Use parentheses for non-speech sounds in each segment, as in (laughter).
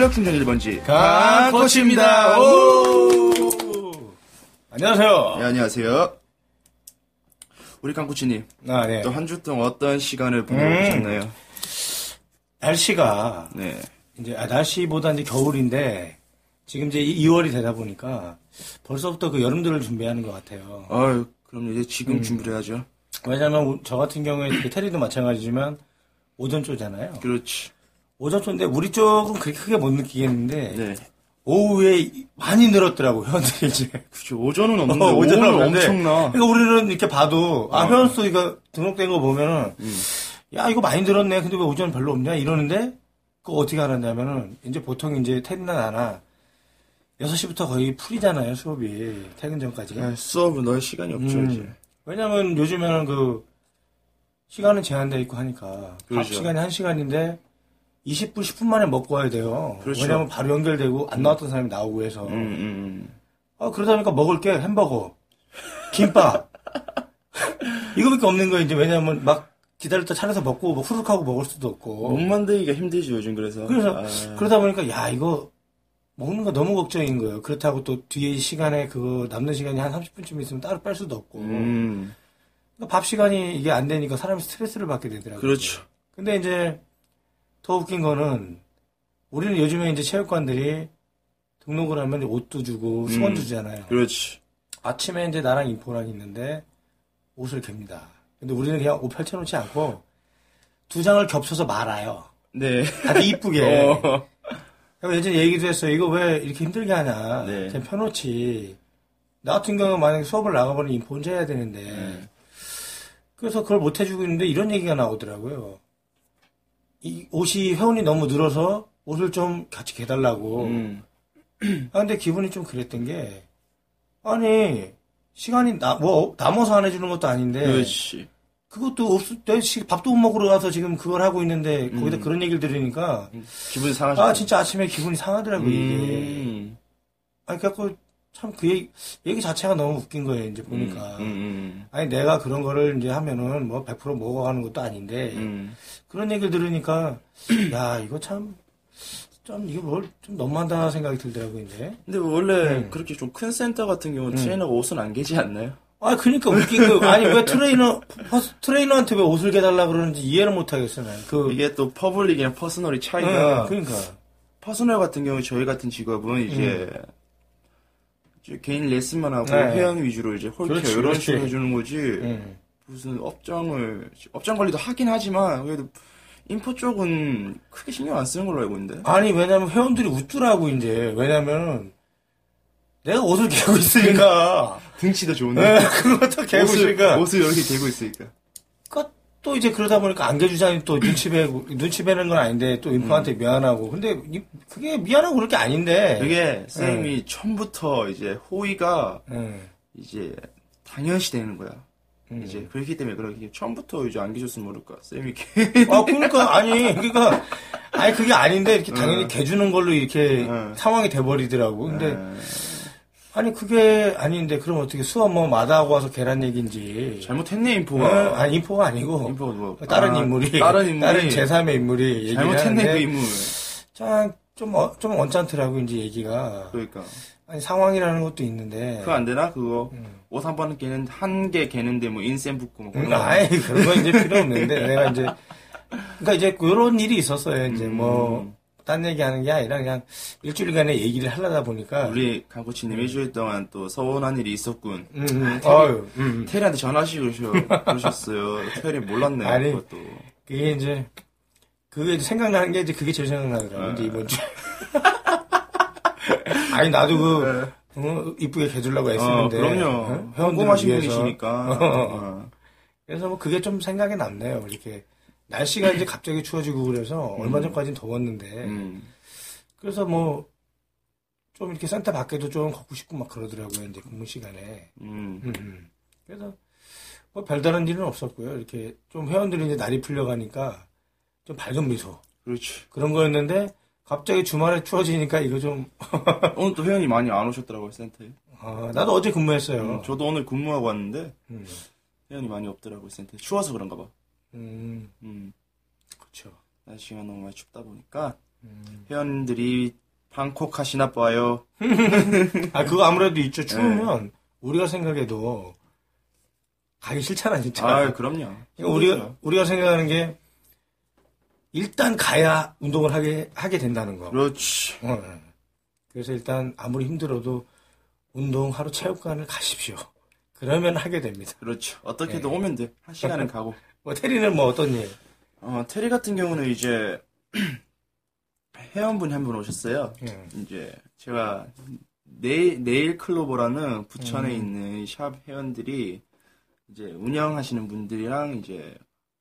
전력 충전 1번지 강코치입니다. 오! 안녕하세요. 네, 안녕하세요. 우리 강코치님 아, 네. 또 한 주 동안 어떤 시간을 보내셨나요? 날씨가 네. 이제 아, 날씨보다 이제 겨울인데 지금 이제 2월이 되다 보니까 벌써부터 그 여름들을 준비하는 것 같아요. 아유, 그럼 이제 지금 음. 준비를 해야죠. 왜냐면 우- 저 같은 경우에 그 테리도 마찬가지지만 오전 조잖아요. 그렇지. 오전조인데 우리 쪽은 그렇게 크게 못 느끼겠는데 네. 오후에 많이 늘었더라고 회원들이 이제. 그렇죠. 오전은 없는데 어, 오전은 없는데. 엄청나. 그러니까 우리는 이렇게 봐도 아 어. 회원수 이거 등록된 거 보면은 음. 야 이거 많이 늘었네. 근데 왜 오전 별로 없냐 이러는데 그거 어떻게 알았냐면은 이제 보통 이제 퇴근나 나나 6시부터 거의 풀이잖아요 수업이 퇴근 전까지. 야, 수업은 넣을 시간이 없죠, 음. 이제. 왜냐면 요즘에는 그 시간은 제한돼 있고 하니까 밥 그렇죠. 시간이 1시간인데 20분 10분 만에 먹고 와야 돼요. 그렇죠. 왜냐면 바로 연결되고 안 나왔던 사람이 나오고 해서. 음, 음, 아, 그러다 보니까 먹을 게 햄버거, 김밥. (laughs) 이거밖에 없는 거예요, 이제. 왜냐면 막 기다렸다 차려서 먹고, 뭐 후룩하고 먹을 수도 음. 없고. 못 만들기가 힘들죠, 요즘 그래서. 그래서, 아, 그러다 보니까, 야, 이거 먹는 거 너무 걱정인 거예요. 그렇다고 또 뒤에 시간에 그거 남는 시간이 한 30분쯤 있으면 따로 뺄 수도 없고. 음, 그러니까 밥 시간이 이게 안 되니까 사람이 스트레스를 받게 되더라고요. 그렇죠. 근데 이제 더 웃긴 거는 우리는 요즘에 이제 체육관들이 등록을 하면 옷도 주고 수건도 음. 주잖아요. 그렇지. 아침에 이제 나랑 인포랑 있는데 옷을 갭니다. 근데 우리는 그냥 옷 펼쳐놓지 않고 두 장을 겹쳐서 말아요. 네. 아주 이쁘게. (laughs) 어. 예전에 얘기도 했어요. 이거 왜 이렇게 힘들게 하냐. 네. 그냥 펴놓지. 나 같은 경우 만약에 수업을 나가버리면 인포 혼자 해야 되는데. 네. 그래서 그걸 못 해주고 있는데 이런 얘기가 나오더라고요. 이 옷이 회원이 너무 늘어서 옷을 좀 같이 개달라고. 음, 아, 근데 기분이 좀 그랬던 게, 아니, 시간이 나, 뭐, 남아서 안 해주는 것도 아닌데, 그렇지. 그것도 없을 때, 시- 밥도 못 먹으러 가서 지금 그걸 하고 있는데, 거기다 음. 그런 얘기를 들으니까, 기분 상하죠. 아, 진짜 아침에 기분이 상하더라고요, 이게. 음, 아니, 그래갖고, 참 그 얘기, 얘기 자체가 너무 웃긴 거예요, 이제 보니까. 음, 음, 아니, 내가 그런 거를 이제 하면은 뭐 100% 먹어가는 것도 아닌데, 음. 그런 얘기를 들으니까, (clears throat) 야, 이거 참, 좀, 이거 뭘, 좀 너무한다 생각이 들더라고요, 이제. 근데 원래 음. 그렇게 좀 큰 센터 같은 경우는 트레이너가 옷은 안 개지 않나요? 아, 그니까 웃긴 거. 아니, 왜 트레이너, 퍼스- 트레이너한테 왜 옷을 개달라 그러는지 이해를 못 하겠어, 난. 그, 이게 또 public이랑 personal이 예, 차이가 그러니까. personal 같은 경우 저희 같은 직업은 이제 이제 개인 레슨만 하고 네. 회원 위주로 이제 whole care 그렇지, 이런 그렇지. 식으로 해주는 거지 음. 무슨 업장을 업장 관리도 하긴 하지만 그래도 info 쪽은 크게 신경 안 쓰는 걸로 알고 있는데 아니, 왜냐면 회원들이 웃더라고, 이제. 왜냐면은, 내가 옷을 (laughs) 개고 있으니까. 등치도 좋은데 예, 그것도 개고 옷을, 있으니까. 옷을 이렇게 개고 있으니까 또 이제 그러다 보니까 안 개주자니 또 눈치 뵈고, 눈치 뵈는 건 아닌데, 또 info한테 미안하고. 근데, 이- 그게 미안하고 그럴 게 아닌데. 이게 쌤이 처음부터 이제 호의가 음, 이제 당연시 되는 거야 음. 이제 그렇기 때문에 그렇게 처음부터 이제 안 계셨으면 모를까 쌤이 아, 그러니까, 아니, 그러니까, 아니, 그게 아닌데, 이렇게 당연히 음. 개주는 걸로 이렇게 음. 상황이 돼버리더라고. 근데, 에, 아니, 그게 아닌데, 그럼 어떻게 수업 뭐 마다하고 와서 개란 얘기인지. 잘못했네 어, 인포가 아니, 인포가 아니고. 인포가 뭐 다른 아, 인물이. 다른 (laughs) 인물이 다른 제3의 인물이 잘못했네 그 인물 참, 좀, 어, 좀 언짢더라고, 이제 얘기가. 그러니까 아니, 상황이라는 것도 있는데. 그거 안 되나 그거 음. 옷 한번 개는 한 개 개는데 뭐 인센 붙고 뭐 음, 그런 거 아이, 그런 건 이제 필요 없는데, 내가 이제, 그러니까 이제 그런 일이 있었어요. 이제 음. 뭐, 딴 얘기 하는 게 아니라 그냥 일주일간의 얘기를 하려다 보니까. 우리 강코치님 일주일 동안 또 서운한 일이 있었군 음, 음, 어유, 음. 테리한테 전화하시고 그러셨어요 테리 몰랐네 아니. 그것도 그게 이제, 그게 이제 생각나는 게 이제 그게 제일 생각나더라고, 아. 이제 이번 주에. (laughs) 아니, 나도 그, 어, 이쁘게 어, 애쓰는데. 그럼요 어? 회원들을 궁금하신 위해서. 분이시니까 어. (laughs) 어. 그래서 뭐 그게 좀 생각이 남네요. 이렇게. 날씨가 이제 갑자기 추워지고 그래서 얼마 전까지는 더웠는데. 음. 그래서 뭐, 좀 이렇게 센터 밖에도 좀 걷고 싶고 막 그러더라고요. 이제 근무 시간에. 음. 음, 음. 그래서 뭐 별다른 일은 없었고요. 이렇게 좀 회원들이 이제 날이 풀려가니까 좀 밝은 미소. 그렇지 그런 거였는데 갑자기 주말에 추워지니까 이거 좀, (laughs) 오늘 또 회원이 많이 안 오셨더라고요 센터에 아, 나도 어제 근무했어요. 음, 저도 오늘 근무하고 왔는데 음, 회원이 많이 없더라고요 센터에 추워서 그런가 봐 음, 음. 그쵸. 날씨가 너무 많이 춥다 보니까 회원들이 방콕 하시나 봐요. (laughs) 아, 그거 아무래도 있죠. 추우면 우리가 생각해도 가기 싫잖아, 진짜. 아, 그럼요. 그러니까 우리가, 우리가 생각하는 게 일단 가야 운동을 하게, 하게 된다는 거. 그렇지. 어, 어. 그래서 일단 아무리 힘들어도 운동 하루 체육관을 가십시오. 그러면 하게 됩니다. 그렇죠. 어떻게든 네. 오면 돼. 한 시간은 (laughs) 가고. 뭐 테리는 뭐 어떤 일? 어, 테리 같은 경우는 이제 (clears throat) 회원분이 한 분 오셨어요. 예. 이제 제가 네일, 네일 클로버라는 부천에 음. 있는 샵 회원들이 이제 운영하시는 분들이랑 이제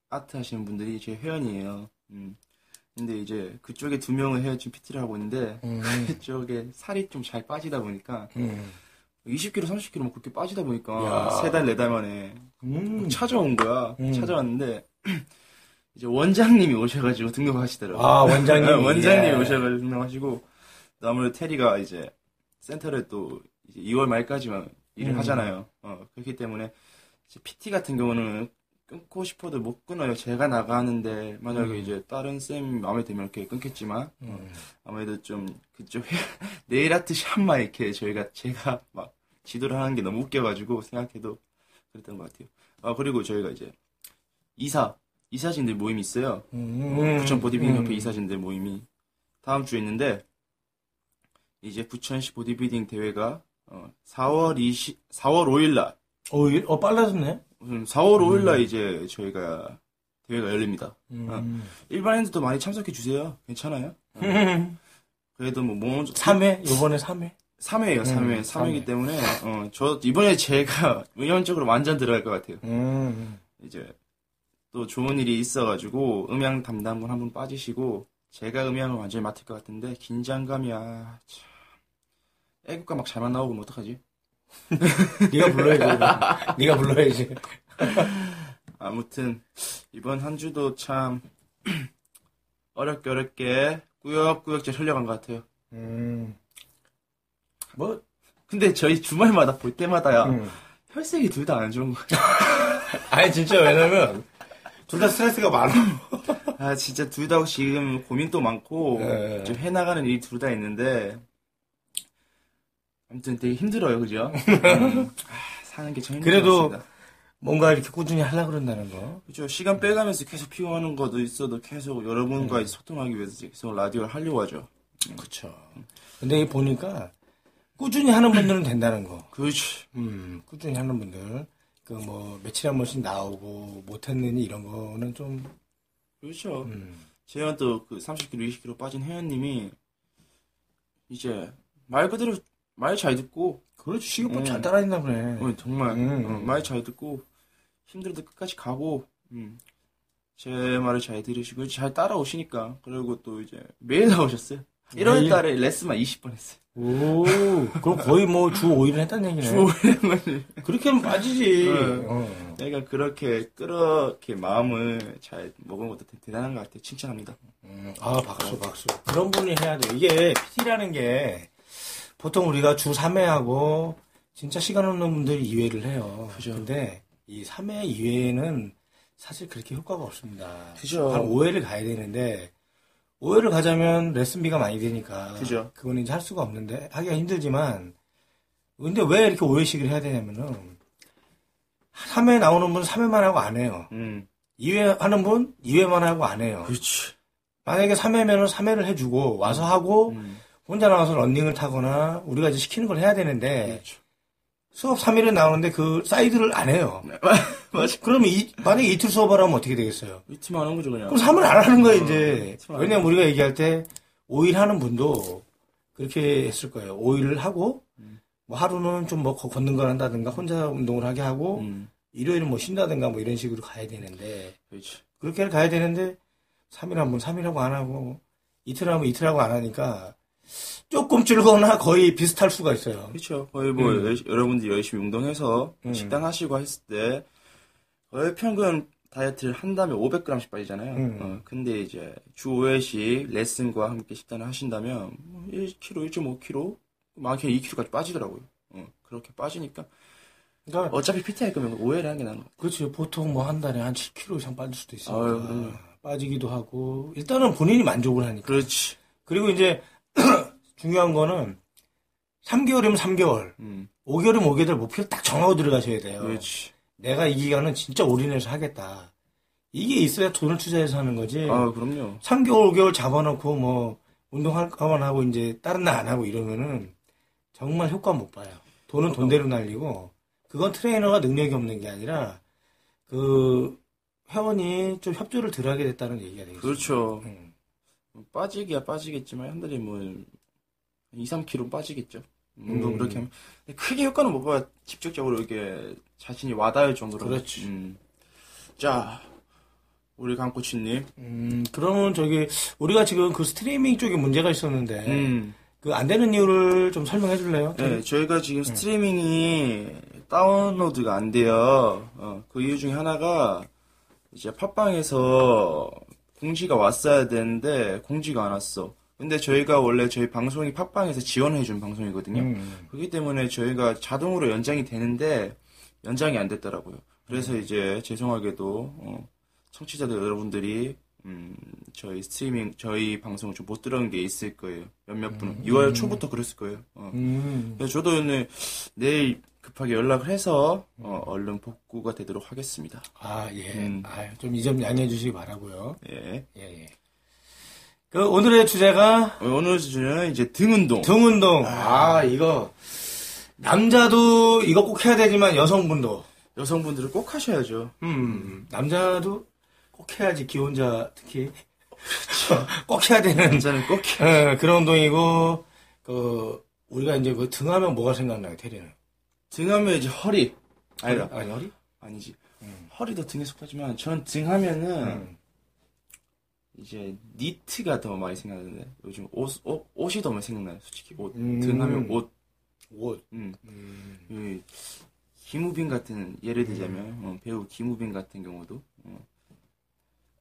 아트 하시는 분들이 제 회원이에요. 음. 근데 이제 그쪽에 두 명을 지금 PT를 하고 있는데 음, (laughs) 그쪽에 살이 좀 잘 빠지다 보니까 음. 20kg, 30kg 막 그렇게 빠지다 야. 보니까 세 달, 네 달 만에 음. 찾아온 거야. 음. 찾아왔는데 (clears throat) 이제 원장님이 오셔가지고 등록하시더라고요. 아, 원장님. 네, (laughs) 원장님이 예. 오셔가지고 등록하시고 아무래도 테리가 이제 센터를 또 이제 2월 말까지만 일을 음. 하잖아요. 어, 그렇기 때문에 이제 PT 같은 경우는 끊고 싶어도 못 끊어요. 제가 나가는데 만약에 음. 이제 다른 쌤 마음에 들면 이렇게 끊겠지만 음. 아무래도 좀 그쪽 네일 아트 샵만 이렇게 저희가 제가 막 지도를 하는 게 너무 웃겨가지고 생각해도 그랬던 것 같아요. 아 그리고 저희가 이제 이사 이사진들 모임이 있어요. 음. 부천 보디빌딩 협회 음. 이사진들 모임이 다음 주에 있는데 이제 부천시 보디빌딩 대회가 어, 4월 20 4월 5일 날 어, 일- 어, 빨라졌네? 음, 4월 5일 날 이제 저희가 대회가 열립니다. 음. 일반인들도 많이 참석해 주세요. 괜찮아요? 어, (laughs) 그래도 뭐 먼저 3회? 요번에 3회? 3회예요, 3회. 음, 3회이기 삼회. 때문에, 어, 저, 이번에 제가 (laughs) 의견적으로 완전 들어갈 것 같아요. 음. 이제, 또 좋은 일이 있어가지고, 음향 담당분 한 분 빠지시고, 제가 음향을 완전히 맡을 것 같은데, 긴장감이, 아, 참. 애국가 막 잘만 나오면 어떡하지? (laughs) 네가 불러야지. 네가 불러야지. (laughs) 아무튼, 이번 한 주도 참, (clears throat) 어렵게 어렵게, 꾸역꾸역 잘 흘려간 것 같아요. 음. 뭐, 근데 저희 주말마다 볼 때마다야, 음. 혈색이 둘 다 안 좋은 거예요. (laughs) 아니, 진짜 왜냐면, 둘 다 스트레스가 많아. 아, 진짜 둘 다 지금 고민도 많고, 네. 좀 해나가는 일이 둘다 있는데, 아무튼 되게 힘들어요, 그죠? (laughs) 음, 아, 사는 게참 힘든 그래도 것. 뭔가 이렇게 꾸준히 하려고 그런다는 거. 그죠? 시간 빼가면서 계속 피곤하는 것도 있어도 계속 여러분과 이제 소통하기 위해서 계속 라디오를 하려고 하죠. 그쵸. 근데 보니까, 꾸준히 하는 분들은 된다는 거. 그렇지. 음, 꾸준히 하는 분들. 그 뭐, 며칠에 한 번씩 나오고, 못했느니 이런 거는 좀, 그렇죠. 음. 제가 또그 30kg, 20kg 빠진 회원님이, 이제, 말 그대로 말잘 듣고, 그렇지, 시급법 음. 잘 따라했나 보네. 어, 정말 음. 어, 말잘 듣고 힘들어도 끝까지 가고 음, 제 말을 잘 들으시고 잘 따라오시니까 그리고 또 이제 매일 나오셨어요. 1월 매일? 달에 레슨만 20번 했어요. 오, 그럼 거의 뭐 주 5일을 했다는 얘기네. 주 5일만 그렇게 하면 빠지지. 네. 어. 내가 그렇게 그렇게 마음을 잘 먹은 것도 대- 대단한 것 같아요. 칭찬합니다. 음, 아, 박수, 박수. 그런 분이 해야 돼. 이게 PT라는 게 보통 우리가 주 3회 하고 진짜 시간 없는 분들이 2회를 해요. 그죠. 근데 이 3회, 2회는 사실 그렇게 효과가 없습니다. 그죠. 한 5회를 가야 되는데 5회를 가자면 레슨비가 많이 되니까 그죠. 그거는 이제 할 수가 없는데 하기가 힘들지만 근데 왜 이렇게 5회씩을 해야 되냐면은 3회 나오는 분은 3회만 하고 안 해요. 음, 2회 하는 분 2회만 하고 안 해요. 그렇지. 만약에 3회면은 3회를 해주고 와서 하고 음, 혼자 나와서 런닝을 타거나 우리가 이제 시키는 걸 해야 되는데 그렇죠. 수업 3일에 나오는데 그 사이드를 안 해요. (laughs) 맞아. 그러면 이, 만약에 이틀 수업을 하면 어떻게 되겠어요? 이팀 하는 거죠 그냥. 그럼 3을 안 하는 거예요 어, 이제. 팀안 왜냐면 우리가 얘기할 때 5일 하는 분도 그렇게 했을 거예요. 5일을 하고 음. 뭐 하루는 좀 뭐 걷는 걸 한다든가 혼자 운동을 하게 하고 음, 일요일은 뭐 쉰다든가 뭐 이런 식으로 가야 되는데 그렇지. 그렇게 가야 되는데 3일 하면 3일 하고 안 하고 이틀 하면 이틀 하고 안 하니까 조금 줄거나 거의 비슷할 수가 있어요. 그렇죠. 거의 뭐 음. 여러분들이 열심히 운동해서 음. 식단 하시고 했을 때 거의 평균 다이어트를 한다면 500g씩 빠지잖아요. 음. 어, 근데 이제 주 5회씩 레슨과 함께 식단을 하신다면 뭐 1kg, 1.5kg, 많게는 2kg까지 빠지더라고요. 어, 그렇게 빠지니까 그러니까 어차피 PT 할 거면 5회를 하는 게 나은 것. 그렇죠. 보통 뭐 한 달에 한 7kg 이상 빠질 수도 그럼요. 빠지기도 하고 일단은 본인이 만족을 하니까 그렇지. 그리고 이제 (coughs) 중요한 거는 3개월이면 3개월, 음, 5개월이면 5개월 목표를 딱 정하고 들어가셔야 돼요. 그렇지. 내가 이 기간은 진짜 올인해서 하겠다. 이게 있어야 돈을 투자해서 하는 거지. 아, 그럼요. 3개월, 5개월 잡아놓고 뭐 운동할 거만 하고 이제 다른 날 안 하고 이러면은 정말 효과 못 봐요. 돈은 돈대로 날리고 그건 트레이너가 능력이 없는 게 아니라 그 회원이 좀 협조를 덜 하게 됐다는 얘기가 되겠죠. 그렇죠. 음. 빠지기야 빠지겠지만 한 달에 뭐 2, 3kg 빠지겠죠. 운동 음. 그렇게 하면 크게 효과는 못 봐야 직접적으로 이렇게 자신이 와닿을 정도로. 그렇지. 음. 자, 우리 강코치님. 음, 그러면 저기 우리가 지금 그 스트리밍 쪽에 문제가 있었는데 음. 그안 되는 이유를 좀 설명해 줄래요? 네, 저희가 지금 스트리밍이 다운로드가 안 돼요. 어, 그 이유 중에 하나가 이제 팟빵에서 공지가 왔어야 되는데 공지가 안 왔어. 근데 저희가 원래 저희 방송이 팟빵에서 지원해준 방송이거든요. 음. 그렇기 때문에 저희가 자동으로 연장이 되는데 연장이 안 됐더라고요. 그래서 이제 죄송하게도 어, 청취자들 여러분들이 음, 저희 스트리밍 저희 방송을 좀 못 들은 게 있을 거예요. 몇몇 분은 6월 초부터 그랬을 거예요. 어. 음. 그래서 저도 오늘 내일 급하게 연락을 해서 어, 얼른 복구가 되도록 하겠습니다. 아, 예. 음. 아, 좀이 점 양해해 주시기 바라고요. 예. 예, 예. 그 오늘의 주제가 어, 오늘 주제는 이제 등 운동. 등 운동. 아, 이거 남자도 이거 꼭 해야 되지만 여성분도 여성분들은 꼭 하셔야죠. 음, 남자도 꼭 해야지 기혼자 특히 (laughs) 꼭 해야 되는 남자는 꼭 해. 어, 그런 운동이고 그 우리가 이제 그 등하면 뭐가 생각나요, 테리는? 등하면 이제 허리. 아니다. 아니 허리? 아니지. 허리도 등에 속하지만 전 등 하면은 음. 이제 니트가 더 많이 생각나는데 요즘 옷, 옷 옷이 더 많이 생각나요. 솔직히 옷 음. 등 하면 옷. 옷. 음. 음. 이 김우빈 같은 예를 들자면 어, 배우 김우빈 같은 경우도 어,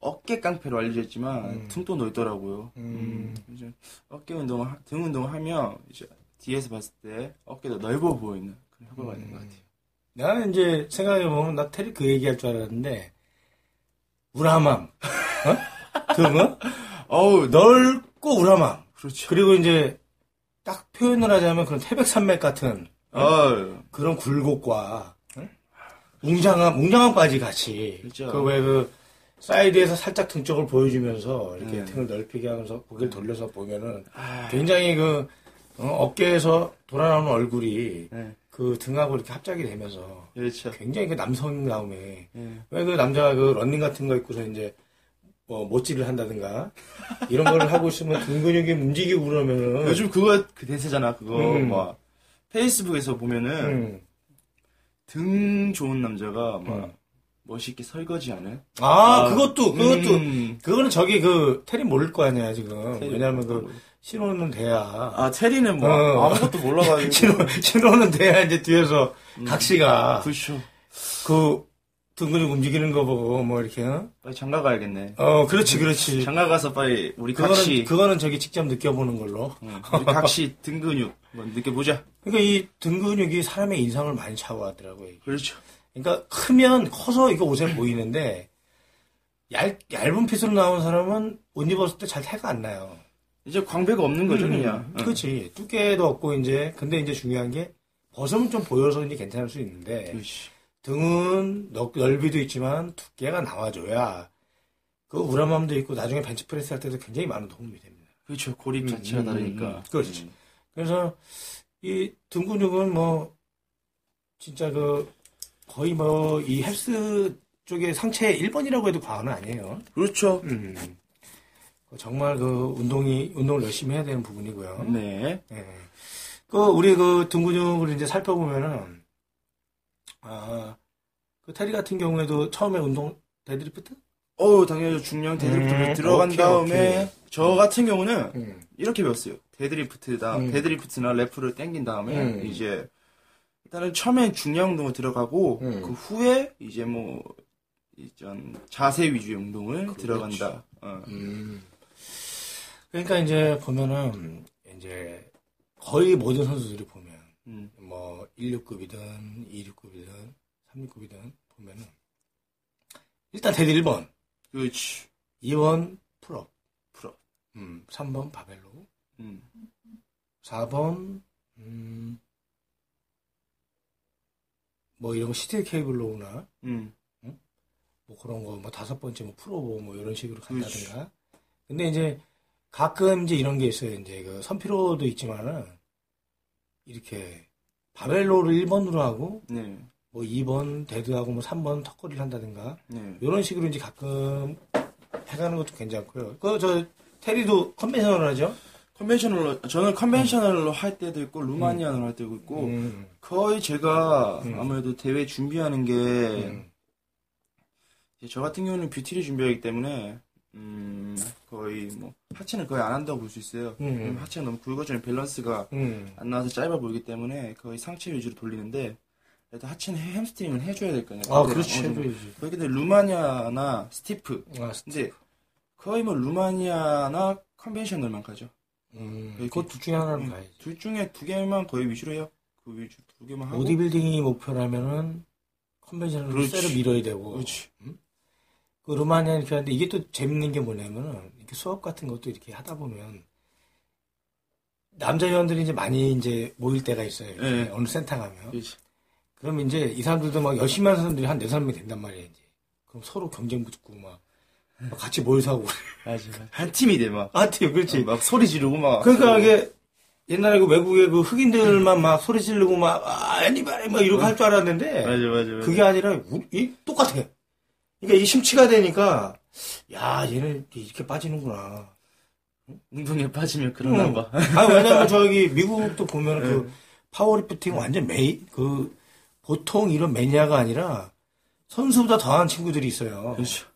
어깨 깡패로 알려져 있지만 음. 등도 넓더라고요. 음. 음, 어깨 운동을 하- 등 운동을 하면 이제 뒤에서 봤을 때 어깨도 넓어 보이는 그런 효과가 있는 것 같아요. 나는 이제 생각해보면 나 테리 그 얘기할 줄 알았는데 우라맘 어? 등은 (laughs) 어우 넓고 우라맘 그렇죠. 그리고 이제 딱 표현을 하자면 그런 태백산맥 같은 어, 그런 굴곡과 응? 웅장함 웅장함까지 같이 그렇죠. 그왜그 사이드에서 살짝 등 쪽을 보여주면서 이렇게 네. 등을 넓히게 하면서 고개를 돌려서 보면은 아, 굉장히 그 어, 깨에서 돌아나오는 얼굴이 네, 그 등하고 이렇게 합작이 되면서 그렇죠. 굉장히 그 남성다움에 예. 왜그 남자가 그 런닝 같은 거 입고서 이제 뭐 못질을 한다든가 이런 거를 하고 있으면 등 근육이 움직이고 그러면은 요즘 그거 그 대세잖아. 그거 음. 뭐 페이스북에서 보면은 음. 등 좋은 남자가 막 음. 멋있게 설거지하는. 아, 그것도 그것도 음. 그거는 저기 그 테리 모를 거 아니야 지금 왜냐하면. 그 신호는 돼야 아 테리는 뭐 어. 아무것도 몰라가지고. (laughs) 신호 신호는 돼야 이제 뒤에서 각시가 그렇죠. 그등 근육 움직이는 거 보고 뭐 이렇게 어, 빨리 장가 가야겠네. 어 그렇지 그렇지 장가 가서 빨리 우리 그거는 각시, 그거는 저기 직접 느껴보는 걸로 응, 각시 등 근육 뭐 느껴보자. 그러니까 이 등 근육이 사람의 인상을 많이 좌우하더라고요. 이게. 그렇죠. 그러니까 크면 커서 이거 옷에 보이는데 얇, 얇은 핏으로 나온 사람은 옷 입었을 때 잘 태가 안 나요. 이제 광배가 없는 거죠 그냥. 음, 응. 그렇지. 두께도 없고 이제 근데 이제 중요한 게 벗으면 좀 보여서 이제 괜찮을 수 있는데 그렇지. 등은 넓, 넓이도 있지만 두께가 나와줘야 그 우라맘도 있고 나중에 벤치프레스 할 때도 굉장히 많은 도움이 됩니다. 그렇죠. 고립 음, 자체가 음, 다르니까. 음, 그렇지. 음. 그래서 이 등 근육은 뭐 진짜 그 거의 뭐 이 헬스 쪽의 상체 1번이라고 해도 과언은 아니에요. 그렇죠. 음. 정말 그 운동이 운동을 열심히 해야 되는 부분이고요. 네. 예. 그 우리 그 등 근육을 이제 살펴보면은 아, 그 테리 같은 경우에도 처음에 운동 데드리프트? 어 당연히 중량 데드리프트 음, 들어간 오케이, 다음에 오케이. 저 같은 경우는 음. 이렇게 배웠어요. 데드리프트다. 음. 데드리프트나 래프를 당긴 다음에 음. 이제 일단은 처음엔 중량 운동을 들어가고 음. 그 후에 이제 뭐 이전 자세 위주의 운동을 그렇지. 들어간다. 어. 음. 그러니까 이제 보면은 이제 거의 모든 선수들이 보면 음. 뭐 16급이든 26급이든 36급이든 보면은 일단 dead 1번, 그렇지. 2번 pull-up. pull-up. 음, 3번 barbell row. 음. 4번, 음, 뭐 이런 거 seated cable row나, 음. 뭐 그런 거, 뭐 다섯 번째 뭐 프로보 뭐 이런 식으로 그렇지. 간다든가. 근데 이제 가끔 이제 이런 게 있어요. 이제 그 선피로도 있지만은, 이렇게 바벨로를 1번으로 하고, 네. 뭐 2번 dead하고 뭐 3번 턱걸이를 한다든가, 네. 이런 식으로 이제 가끔 해가는 것도 괜찮고요. 그, 저, 테리도 conventional 하죠? conventional로 저는 conventional로 할 때도 있고 Romanian으로 할 때도 있고 음, 거의 제가 음. 아무래도 대회 준비하는 게 음. 저 같은 경우는 beauty를 준비하기 때문에 음, 거의 뭐 하체는 거의 안 한다고 볼 수 있어요. 음. 하체가 너무 굵어지면 밸런스가 음. 안 나와서 짧아 보이기 때문에 거의 상체 위주로 돌리는데 일단 하체는 해- hamstring은 해줘야 될거 아니에요. 아, 그렇지. 해줘야지. 근데 Romanian이나 stiff 아, 근데 거의 뭐 루마니아나 컨벤셔널만 가죠. 음, 이렇게- 그거 둘 중에 하나는 음, 가야지. 둘 중에 두 개만 거의 위주로 해요. 그 위주 두 개만 하고. 보디빌딩이 목표라면은 컨벤셔널로 그렇지. 쇠를 밀어야 되고. 그렇지. 그 루마니아 이렇게 하는데 이게 또 재밌는 게 뭐냐면은 이렇게 수업 같은 것도 이렇게 하다 보면 남자 회원들이 이제 많이 이제 모일 때가 있어요. 이렇게 네. 어느 센터 가면. 그렇지. 그럼 이제 이 사람들도 막 열심히 하는 사람들이 한 네다섯 명 된단 말이에요, 이제. 그럼 서로 경쟁 붙고 막, 막 같이 모여서 하고. 맞아. 맞아. 한 팀이 돼 막. 아, 팀, 그렇지. 막 소리 지르고 막. 그러니까 이게 옛날에 그 외국의 그 흑인들만 막 소리 지르고 막, 아, anybody 막 이러고 할줄 알았는데. 맞아 맞아. 맞아. 그게 아니라 우- 이 똑같아. 그러니까 이게 심취가 되니까 야 얘는 이렇게 빠지는구나. 운동에 빠지면 그런가 응. 봐. 아 (laughs) 왜냐면 저기 미국도 보면 네. 그 파워리프팅 완전 메이 그 보통 이런 매니아가 아니라 선수보다 더한 친구들이 있어요. 그렇죠.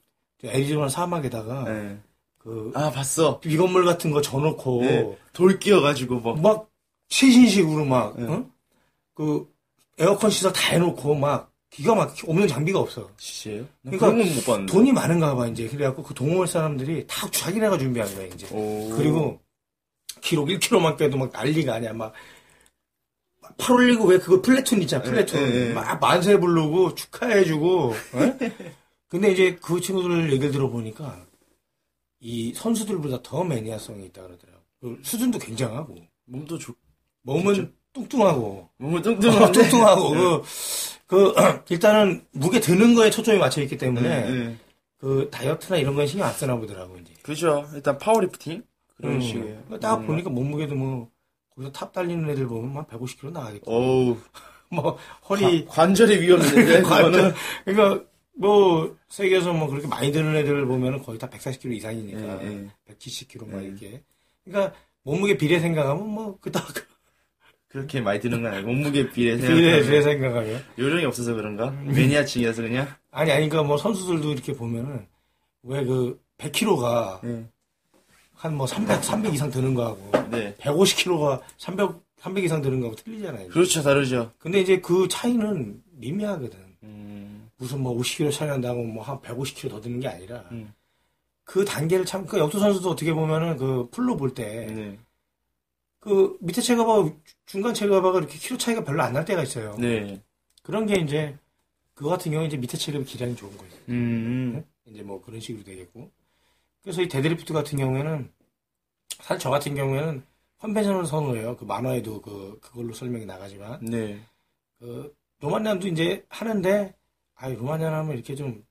애리조나 사막에다가 네. 그아 봤어. 비건물 같은 거 져놓고 네. 돌 끼어가지고 막. 막 최신식으로 막 네. 응? 그 에어컨 시설 다 해놓고 막 기가 막히게 없는 장비가 없어. 진짜요? 나 그러니까 못 봤는데. 돈이 많은가 봐, 이제. 그래갖고 그 동호회 사람들이 다 자기네가 준비한 거야, 이제. 오. 그리고 기록 1km만 깨도 막 난리가 아니야. 막, 팔 올리고 왜 그거 플래툰 있잖아, 플래툰. 예, 예, 예. 막 만세 부르고 축하해주고. 예? (laughs) 근데 이제 그 친구들 얘기를 들어보니까 이 선수들보다 더 매니아성이 있다 그러더라고. 그 수준도 굉장하고. 몸도 좋. 몸은 진짜? 뚱뚱하고. 몸은 어, 뚱뚱한데. 뚱뚱하고. 그, 그, (clears throat) 일단은 무게 드는 거에 초점이 맞춰 있기 때문에 네, 네. 그 다이어트나 이런 건 신경 안 쓰나 보더라고 이제. 그죠. 일단 파워리프팅 그런 음. 식이에요. 딱 음. 보니까 몸무게도 뭐 거기서 탑 달리는 애들 보면 한 150kg 나가겠고. 어우. (laughs) 뭐 허리 관- 관절이 위험했는데 (laughs) 관절 그거는. 그러니까 뭐 세계에서 뭐 그렇게 많이 드는 애들을 보면은 거의 다 140kg 이상이니까 예, 예. 170kg 막 예. 이렇게. 그러니까 몸무게 비례 생각하면 뭐 그닥 그렇게 많이 드는 건 아니고 몸무게 비례 생각하면 비례 생각하면 요령이 없어서 그런가? 음. 매니아층이라서 그냥? 아니 아니 그러니까 뭐 선수들도 이렇게 보면은 왜 그 100kg가 네. 한뭐 300, 300 이상 드는 거하고 네. 150kg가 300, 300 이상 드는 거하고 틀리잖아요. 그렇죠, 다르죠. 근데 이제 그 차이는 미미하거든. 음, 무슨 뭐 50kg 차이 난다고 뭐 한 150kg 더 드는 게 아니라 음. 그 단계를 참, 그 역도 선수도 어떻게 보면은 그 풀로 볼때 그 네. 밑에 체가바, 중간 체가바가 이렇게 키로 차이가 별로 안 날 때가 있어요. 네. 그런 게 이제 그거 같은 경우에 이제 밑에 체급이 기량이 좋은 거예요. 음, 이제 뭐 그런 식으로 되겠고. 그래서 이 데드리프트 같은 경우에는 사실 저 같은 경우에는 conventional 선호예요. 그 만화에도 그 그걸로 설명이 나가지만 네. 그 Romanian도 이제 하는데 아 Romanian 하면 이렇게 좀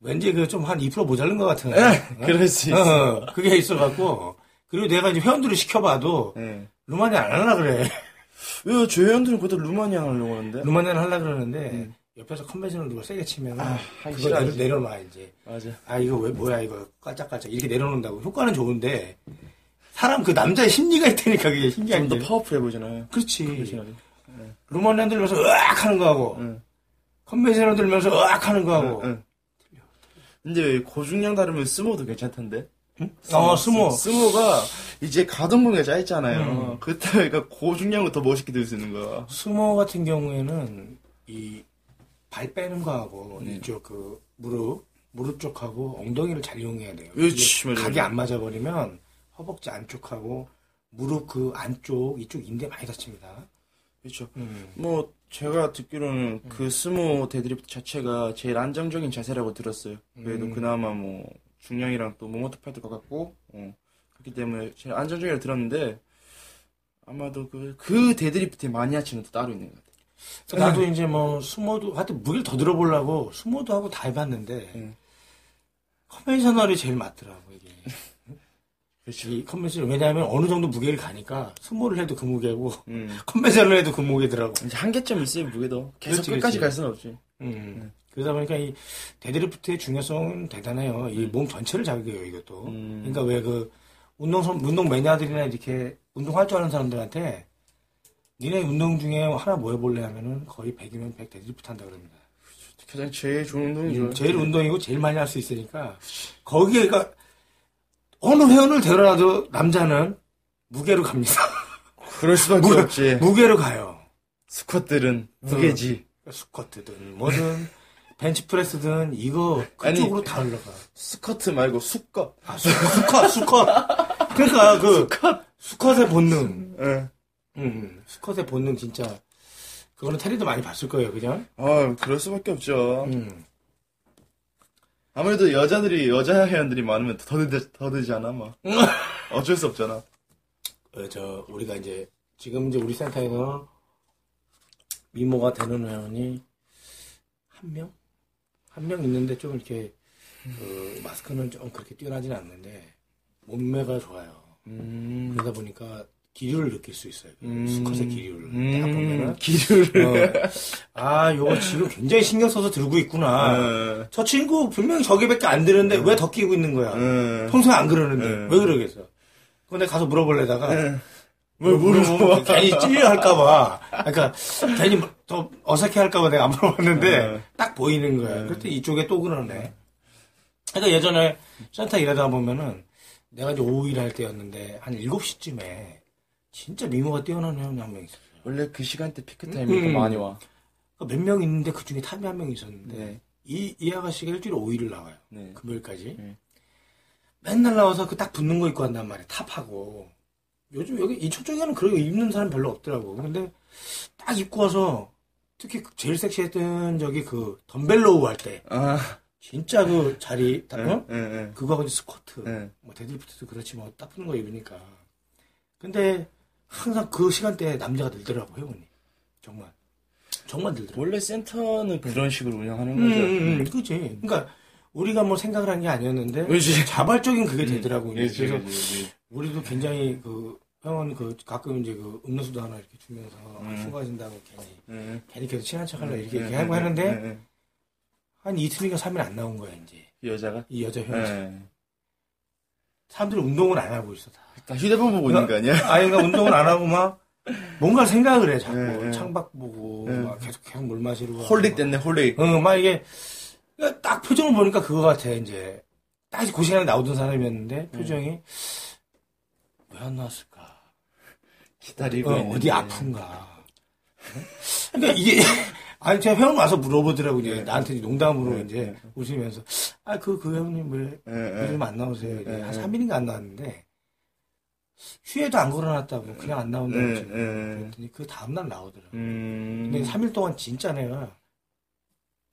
왠지 그 좀 한 2% 모자른 것 같은 어? 그럴 수 있어. 어, 그게 있어갖고 그리고 내가 이제 회원들을 시켜봐도 네. Romanian 안 하려 그래. 왜, 저 회원들은 그것도 Romanian 하려고 하는데? Romanian 하려 그러는데 음. 옆에서 conventional 누가 세게 치면 아, 그거 내려. 내려놔 이제. 맞아. 아 이거 왜 뭐야 이거 깔짝깔짝 이렇게 내려놓는다고 효과는 좋은데 사람 그 남자의 심리가 있다니까 그게 신기한 좀 게. 더 파워풀해 보이잖아요. 그렇지. conventional이. Romanian 들면서 으악 하는 거하고 응. conventional 들면서 으악 하는 거하고. 응. 근데 왜 고중량 다루면 스모도 괜찮던데? 어 스모. 스모가 이제 가동 범위가 짧잖아요. 그때가 고중량을 더 멋있게 들 수 있는 거야. 스모 같은 경우에는 이 발 빼는 거하고 네. 이쪽 그 무릎 무릎 쪽하고 엉덩이를 잘 이용해야 돼요. 그렇지, 맞아요. 각이 안 맞아 버리면 허벅지 안쪽하고 무릎 그 안쪽 이쪽 인대 많이 다칩니다. 그렇죠. 음. 뭐 제가 듣기로는 그 스모 데드리프트 자체가 제일 안정적인 자세라고 들었어요. 그래도 음. 그나마 뭐 중량이랑 또 모모트 팔도 가깝고 어, 그렇기 때문에 제가 안전적이라 들었는데 아마도 그, 그 deadlift의 마니아층은 또 따로 있는 것 같아요. 나도 이제 뭐 sumo도 하여튼 무게를 더 들어보려고 sumo도 하고 다 해봤는데 음. conventional이 제일 맞더라고 이게. (laughs) 이 conventional 왜냐하면 어느 정도 무게를 가니까 sumo를 해도 그 무게고 음. (laughs) conventional 해도 그 무게더라고. 이제 한계점 있어요, 무게도. 계속 그렇지, 끝까지 그렇지. 갈 수는 없지. 음. 그러다 보니까 이 deadlift의 중요성은 대단해요. 이 몸 전체를 자극해요, 이것도. 음. 그러니까 왜 그 운동 선- 운동 매니아들이나 이렇게 운동할 줄 아는 사람들한테 니네 운동 중에 하나 뭐 해볼래 하면은 거의 100이면 100 데드리프트 한다 그럽니다. 가장 제일 좋은 운동이죠. 음, 제일 운동이고 제일 많이 할 수 있으니까 거기에 그러니까 어느 회원을 데려놔도 남자는 무게로 갑니다. (laughs) 그럴 수밖에 무- 없지. 무게로 가요. 스쿼트는 음. 무게지. 스쿼트든 뭐든 벤치프레스든 이거 그쪽으로 다 흘러가. 스쿼트 말고 수컷. 아, 수, 수컷, 수컷. 그러니까 그 수컷의 본능. 예. 음, 수컷의 본능 진짜 그거는 테리도 많이 봤을 거예요, 그죠? 아, 그럴 수밖에 없죠. 음. 아무래도 여자들이 여자 회원들이 많으면 더 되지, 더 되지 않아, 뭐. 어쩔 수 없잖아. 어, 저 우리가 이제 지금 이제 우리 센터에서 미모가 되는 회원이 한 명? 한 명 있는데 좀 이렇게 그 마스크는 좀 그렇게 뛰어나진 않는데 몸매가 좋아요. 음. 그러다 보니까 기류를 느낄 수 있어요. 음. 수컷의 기류를 딱 보면은 기류를. 어, 아, 요거 지금 굉장히 신경 써서 들고 있구나. 어, 저 친구 분명히 저기밖에 안 드는데 왜 더 끼고 있는 거야? 어. 평소에 안 그러는데 음. 왜 그러겠어? 근데 가서 물어볼래다가 뭘 물어봐. 괜히 찔려 할까봐. 그러니까 괜히 더 어색해 할까봐 내가 안 물어봤는데 음. 딱 보이는 거야. 그랬더니 이쪽에 또 그러네. 그러니까 예전에 센터 일하다 보면은 내가 이제 오후 일할 때였는데 한 7시쯤에 진짜 미모가 뛰어난 회원이 한 명 있었어요. 원래 그 시간대 peak time이 더 음. 많이 와. 몇 명 있는데 그 중에 top이 한 명 있었는데 네. 이, 이 아가씨가 일주일에 5일을 나와요. 네. 금요일까지. 네. 맨날 나와서 그 딱 붙는 거 입고 한단 말이야. top하고. 요즘 여기 이쪽 쪽에는 그런 거 입는 사람 별로 없더라고. 근데 딱 입고 와서 특히 그 제일 섹시했던 저기 그 dumbbell row 할 때 아, 진짜 그 자리 딱, 응, 어? 응, 응. 그거하고 이제 스쿼트 응. 뭐 deadlift도 그렇지 뭐 딱 붙는 거 입으니까 근데 항상 그 시간대에 남자가 늘더라고 회원이 정말 정말 늘더라고 원래 센터는 그런 식으로 운영하는 음, 거죠. 음, 음, 그치 그러니까 우리가 뭐 생각을 한 게 아니었는데 그렇지. 자발적인 그게 되더라고 이제. 그렇지, 그래서 그렇지. 우리도 굉장히 그 회원 그 가끔 이제 그 음료수도 하나 이렇게 주면서 음. 수고하신다고 괜히 응. 괜히 계속 친한 척하려 이렇게 응, 얘기하고 응, 하는데 응, 응. 한 이틀인가 3일 안 나온 거야 이제 이 여자가? 이 여자 회원 네. 사람들이 운동을 안 하고 있어 다. 다 휴대폰 보고 있는 거 아니야? (laughs) 아니 그러니까 운동을 안 하고 막 뭔가 생각을 해 자꾸 네, 네. 창밖 보고 네. 막 계속 계속 물 마시고 holic 됐네, holic. 어, 막 이게 그러니까 딱 표정을 보니까 그거 같아 이제 딱그 시간에 나오던 사람이었는데 표정이 왜 안 나왔을까? 기다리고 어. 어디 아픈가? 응? 그러니까 이게 (laughs) 아니 제가 회원 와서 물어보더라고 이제 네. 나한테 농담으로 네, 이제 네. 웃으면서 아그그 회원님 왜 예, 예. 요즘 안 나오세요? 네, 한 네. 3일인가 안 나왔는데 휴에도 안 걸어놨다고 그냥 안 나온다고 네. 그랬더니 그 다음날 나오더라고. 음. 근데 3일 동안 진짜 내가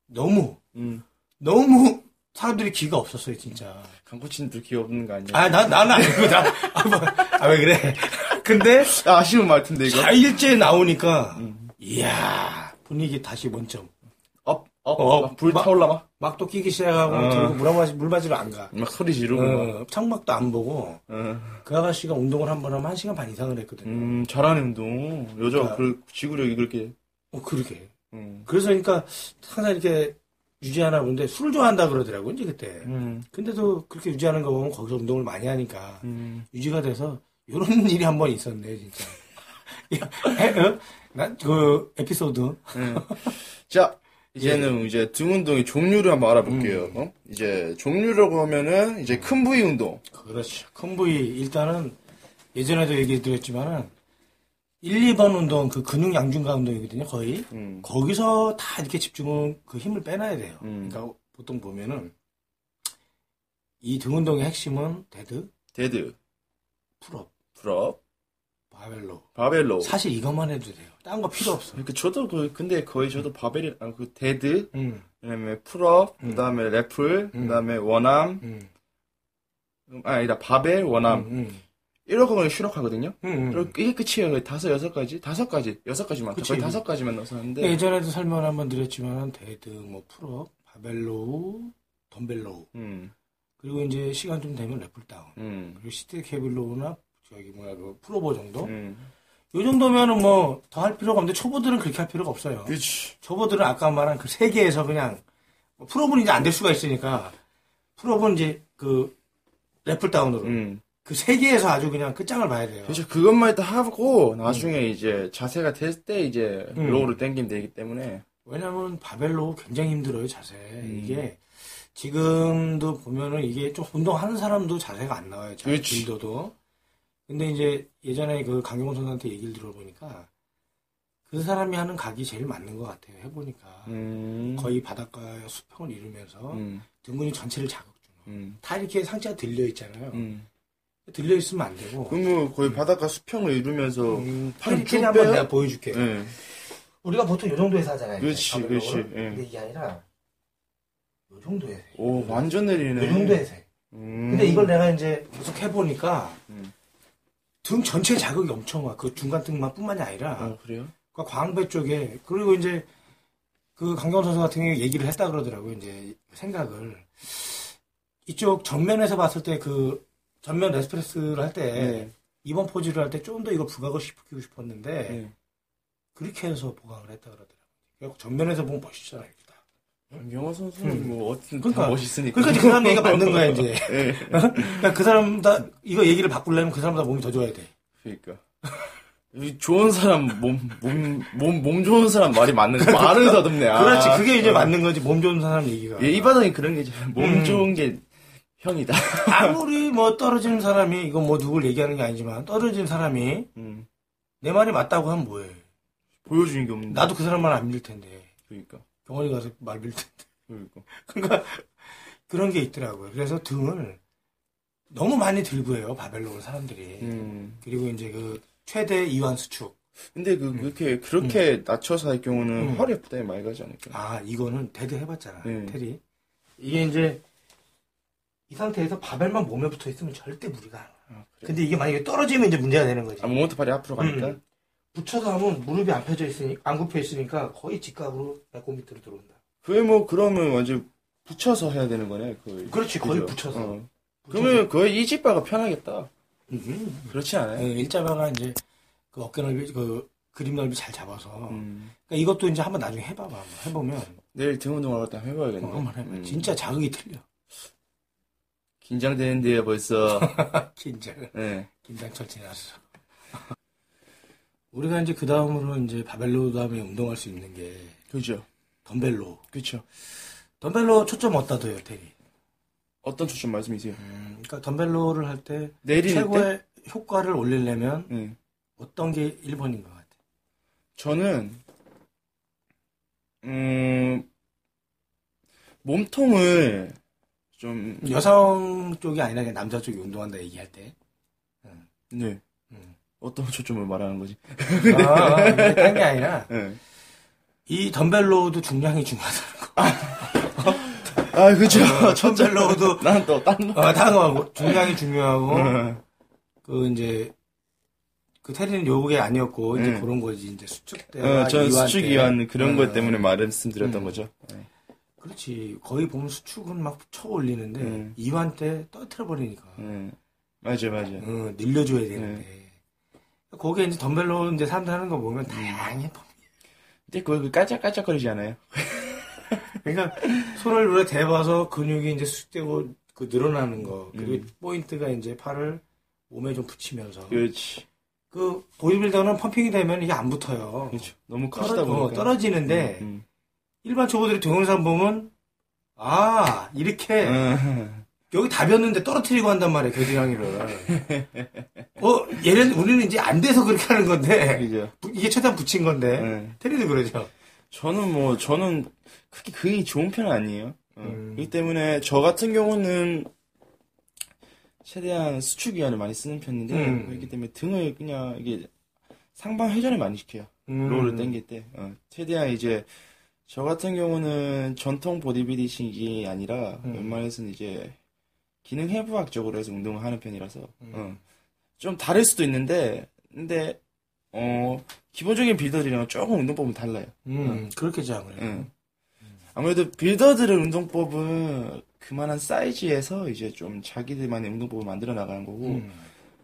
너무 음. 너무 사람들이 기가 없었어요 진짜. 강코치님도 기 없는 거 아니야? 아나 나는 아니고 나아왜 그래? 근데 아, 아쉬운 말인데, 이거. 4일째 나오니까 음. 이야 분위기 다시 원점. up, up, 어, 막불 막- 타올라, 막. 막또 끼기 시작하고 어. 들고 물 마시 물 마시러 안 가. 막 소리 지르고, 막. 어, 창밖도 안 보고 어. 그 아가씨가 운동을 한 번 하면 한 시간 반 이상을 했거든요. 음, 잘하는 운동. 여자가 그러니까. 그, 지구력이 그렇게. 어 그러게. 음. 그래서 그러니까 항상 이렇게 유지하나 본데 술을 좋아한다 그러더라고 이제 그때. 음. 근데도 그렇게 유지하는 거 보면 거기서 운동을 많이 하니까 음. 유지가 돼서 이런 (laughs) 일이 한 번 있었네 진짜. (laughs) 어? 난그 에피소드. 네. (laughs) 자, 이제는 이제 등 운동의 종류를 한번 알아볼게요. 음. 어? 이제 종류라고 하면은 이제 큰 부위 운동. 그렇죠. 큰 부위 일단은 예전에도 얘기 드렸지만은 1, 2번 운동 그 근육 양중화 운동이거든요 거의. 음. 거기서 다 이렇게 집중을 그 힘을 빼놔야 돼요. 음. 그러니까 보통 보면은 이 등 운동의 핵심은 데드, 데드, 풀업, 풀업, 바벨로. 바벨로. 사실 이것만 해도 돼요. 딴 거 필요 없어. 그 저도 그 근데 거의 저도 바벨이 아 그 dead, 음, 그다음에 pull up, 음. 그다음에 lat pull, 음. 그다음에 one arm, 음. 음, 아, 아니다 barbell one arm 음, 이렇게 그냥 shrug하거든요. 음, 음. 이게 끝이에요. 다섯 여섯 가지 다섯 가지 여섯 가지만 그치. 거의 다섯 가지만 넣어서 하는데 예전에도 설명을 한번 드렸지만 dead, 뭐 pull up, barbell row, dumbbell row 음, 그리고 이제 시간 좀 되면 lat pull down 음, 그리고 seated cable row나 저기 뭐야 그 pull over 정도 음. 요 정도면은 뭐 더 할 필요가 없는데 초보들은 그렇게 할 필요가 없어요. 그렇지. 초보들은 아까 말한 그 세 개에서 그냥 뭐 pull up은 이제 안 될 수가 있으니까 pull up은 이제 그 lat pull down으로 음. 그세 개에서 아주 그냥 끝장을 봐야 돼요. 그렇죠. 그것만 일단 하고 나중에 이제 자세가 될 때 이제 음. row를 당기면 되기 때문에 왜냐면 barbell row 굉장히 힘들어요 자세. 음. 이게 지금도 보면은 이게 좀 운동하는 사람도 자세가 안 나와요. 자, 그렇지. builder도. 근데 이제 예전에 그 강경원 선수한테 얘기를 들어보니까 그 사람이 하는 각이 제일 맞는 것 같아요. 해보니까 음. 거의 바닷가의 수평을 이루면서 음. 등근이 전체를 자극 주는. 음. 다 이렇게 상체가 들려 있잖아요. 음. 들려 있으면 안 되고. 그러면 거의 바닷가 수평을 이루면서 음, 테리 한번? 내가 보여줄게요. 예. 우리가 보통 이 정도에서 하잖아요. 그렇지. 그렇지, 예. 근데 이게 아니라 이 정도에서. 오 완전 내리네. 이 정도에서. 음. 근데 이걸 내가 이제 계속 해보니까 음. 등 전체 자극이 엄청 와. 그 중간 등만 뿐만이 아니라 어 그래요? 그 광배 쪽에 그리고 이제 그 강경 선수 같은 경우에 얘기를 했다 그러더라고요. 이제 생각을 이쪽 정면에서 봤을 때 그 전면 레스프레스를 할때 네. 이번 포즈를 할 때 좀 더 이걸 부각을 시키고 싶었는데 네. 그렇게 해서 보강을 했다 그러더라고요. 결국 정면에서 보면 멋있잖아요. 다. 강경화 선수는 음. 뭐 어떤 그러니까- 다 멋있으니까. 그러니까 그 사람 얘기가 맞는 거야 이제. (laughs) 예. 그러니까 그 사람보다 이거 얘기를 바꾸려면 그 사람보다 몸이 더 좋아야 돼. 그러니까. 이 좋은 사람 몸 몸 몸 몸 좋은 사람 말이 맞는 거 말을 더듬네. 아. 그렇지. 그게 이제 맞는 거지. 몸 좋은 사람 얘기가. 예, 이 바닥에 그런 게 이제 몸 음. 좋은 게 형이다. (laughs) 아무리 뭐 떨어지는 사람이 이건 뭐 누굴 얘기하는 게 아니지만 떨어진 사람이 음. 내 말이 맞다고 하면 뭐해. 보여주는 게 없는데. 나도 그 사람 말안 믿을 텐데. 그러니까. 병원에 가서 말 믿을 텐데. 그러니까. (laughs) 그러니까 그런 게 있더라고요. 그래서 등을 너무 많이 들고 해요. 바벨로를 사람들이. 음. 그리고 이제 그 최대 이완 수축. 근데 그 그렇게 그렇게 낮춰서 할 경우는 음. 허리 부담이 많이 가지 않을까? 아, 이거는 dead 해봤잖아. 네. 테리. 이게 이제 이 상태에서 바벨만 몸에 붙어 있으면 절대 무리가 안 와. 아, 그래. 근데 이게 만약에 떨어지면 이제 문제가 되는 거지. 아, 몸부터 발이 앞으로 가니까. 음. 붙여서 하면 무릎이 안 펴져 있으니까, 안 굽혀 있으니까 거의 직각으로 배꼽 밑으로 들어온다. 그게 뭐 그러면 완전 붙여서 해야 되는 거네. 거의. 그렇지, 거의 그죠? 붙여서. 어. 그러면 거의 이지바가 편하겠다. 음. 그렇지 않아요? 네, 일자바가 이제 그 어깨 넓이, 그 그림 넓이 잘 잡아서. 음. 그러니까 이것도 이제 한번 나중에 해봐봐. 해보면. 내일 등 운동할 때 해봐야겠네. 어, 한번 해봐. 음. 진짜 자극이 틀려. 긴장되는데요, 벌써. (laughs) 긴장. 네. 긴장철 지났어. 우리가 이제 그 다음으로 이제 바벨로 다음에 운동할 수 있는 게 그죠. 덤벨로. 그쵸. 덤벨로 초점 어디다 둬요, 테리? 어떤 초점 말씀이세요? 음, 그러니까 덤벨로를 할때 내릴 때? 최고의 효과를 올리려면 네. 어떤 게 1번인 것 같아? 저는, 음, 몸통을 좀, 여성 쪽이 아니라 그냥 남자 쪽이 운동한다 얘기할 때. 네. 음. 어떤 초점을 말하는 거지? 아, 딴게 아니라 (laughs) 네. 이 덤벨로도 중량이 중요하다. 아, 그죠. 덤벨로도 난 또, 딴 거. 어, 단어하고 중량이 중요하고 응. 그 이제 그 테리는 요게 아니었고 이제 음. 그런 거지 이제 수축 때. 어, 저는 수축 이완 그런 것 어, 때문에 말씀드렸던 음. 거죠. 네. 그렇지 거의 보면 수축은 막 쳐 올리는데 음. 이완 때 떨어뜨려 버리니까 네. 맞아요, 맞아요. 어, 늘려줘야 되는데 거기에 이제 덤벨로 이제 사람들 하는 거 보면 다양해. 근데 그거 그 깔짝깔짝거리지 않아요? (laughs) 그러니까 손을 물에 대봐서 근육이 이제 수축되고 그 늘어나는 거 그리고 음. 포인트가 이제 팔을 몸에 좀 붙이면서 그렇지. 그 보디빌더는 펌핑이 되면 이게 안 붙어요. 그렇죠. 너무 떨어, 커지다 어, 보니까. 떨어지는데 음, 일반 초보들이 동영상 보면 아 이렇게 음. 여기 답이었는데 떨어뜨리고 한단 말이에요 겨드랑이를 어 얘는 우리는 이제 안 돼서 그렇게 하는 건데 그죠. 부- 이게 최대한 붙인 건데 네. 테리도 그러죠 저는 뭐, 저는 그렇게 근육이 좋은 편은 아니에요. 어. 음. 그렇기 때문에 저 같은 경우는 최대한 수축 이완을 많이 쓰는 편인데, 음. 그렇기 때문에 등을 그냥 이게 상방 회전을 많이 시켜요. 음. 롤을 당길 때. 어, 최대한 이제, 저 같은 경우는 전통 보디빌딩이 아니라, 음. 웬만해서는 이제, 기능 해부학적으로 해서 운동을 하는 편이라서 음. 어. 좀 다를 수도 있는데 근데 어 기본적인 빌더들이랑 조금 운동법은 달라요. 음, 그렇겠지, 아무래도. 응. 아무래도 빌더들의 운동법은 그만한 사이즈에서 이제 좀 자기들만의 운동법을 만들어 나가는 거고 음.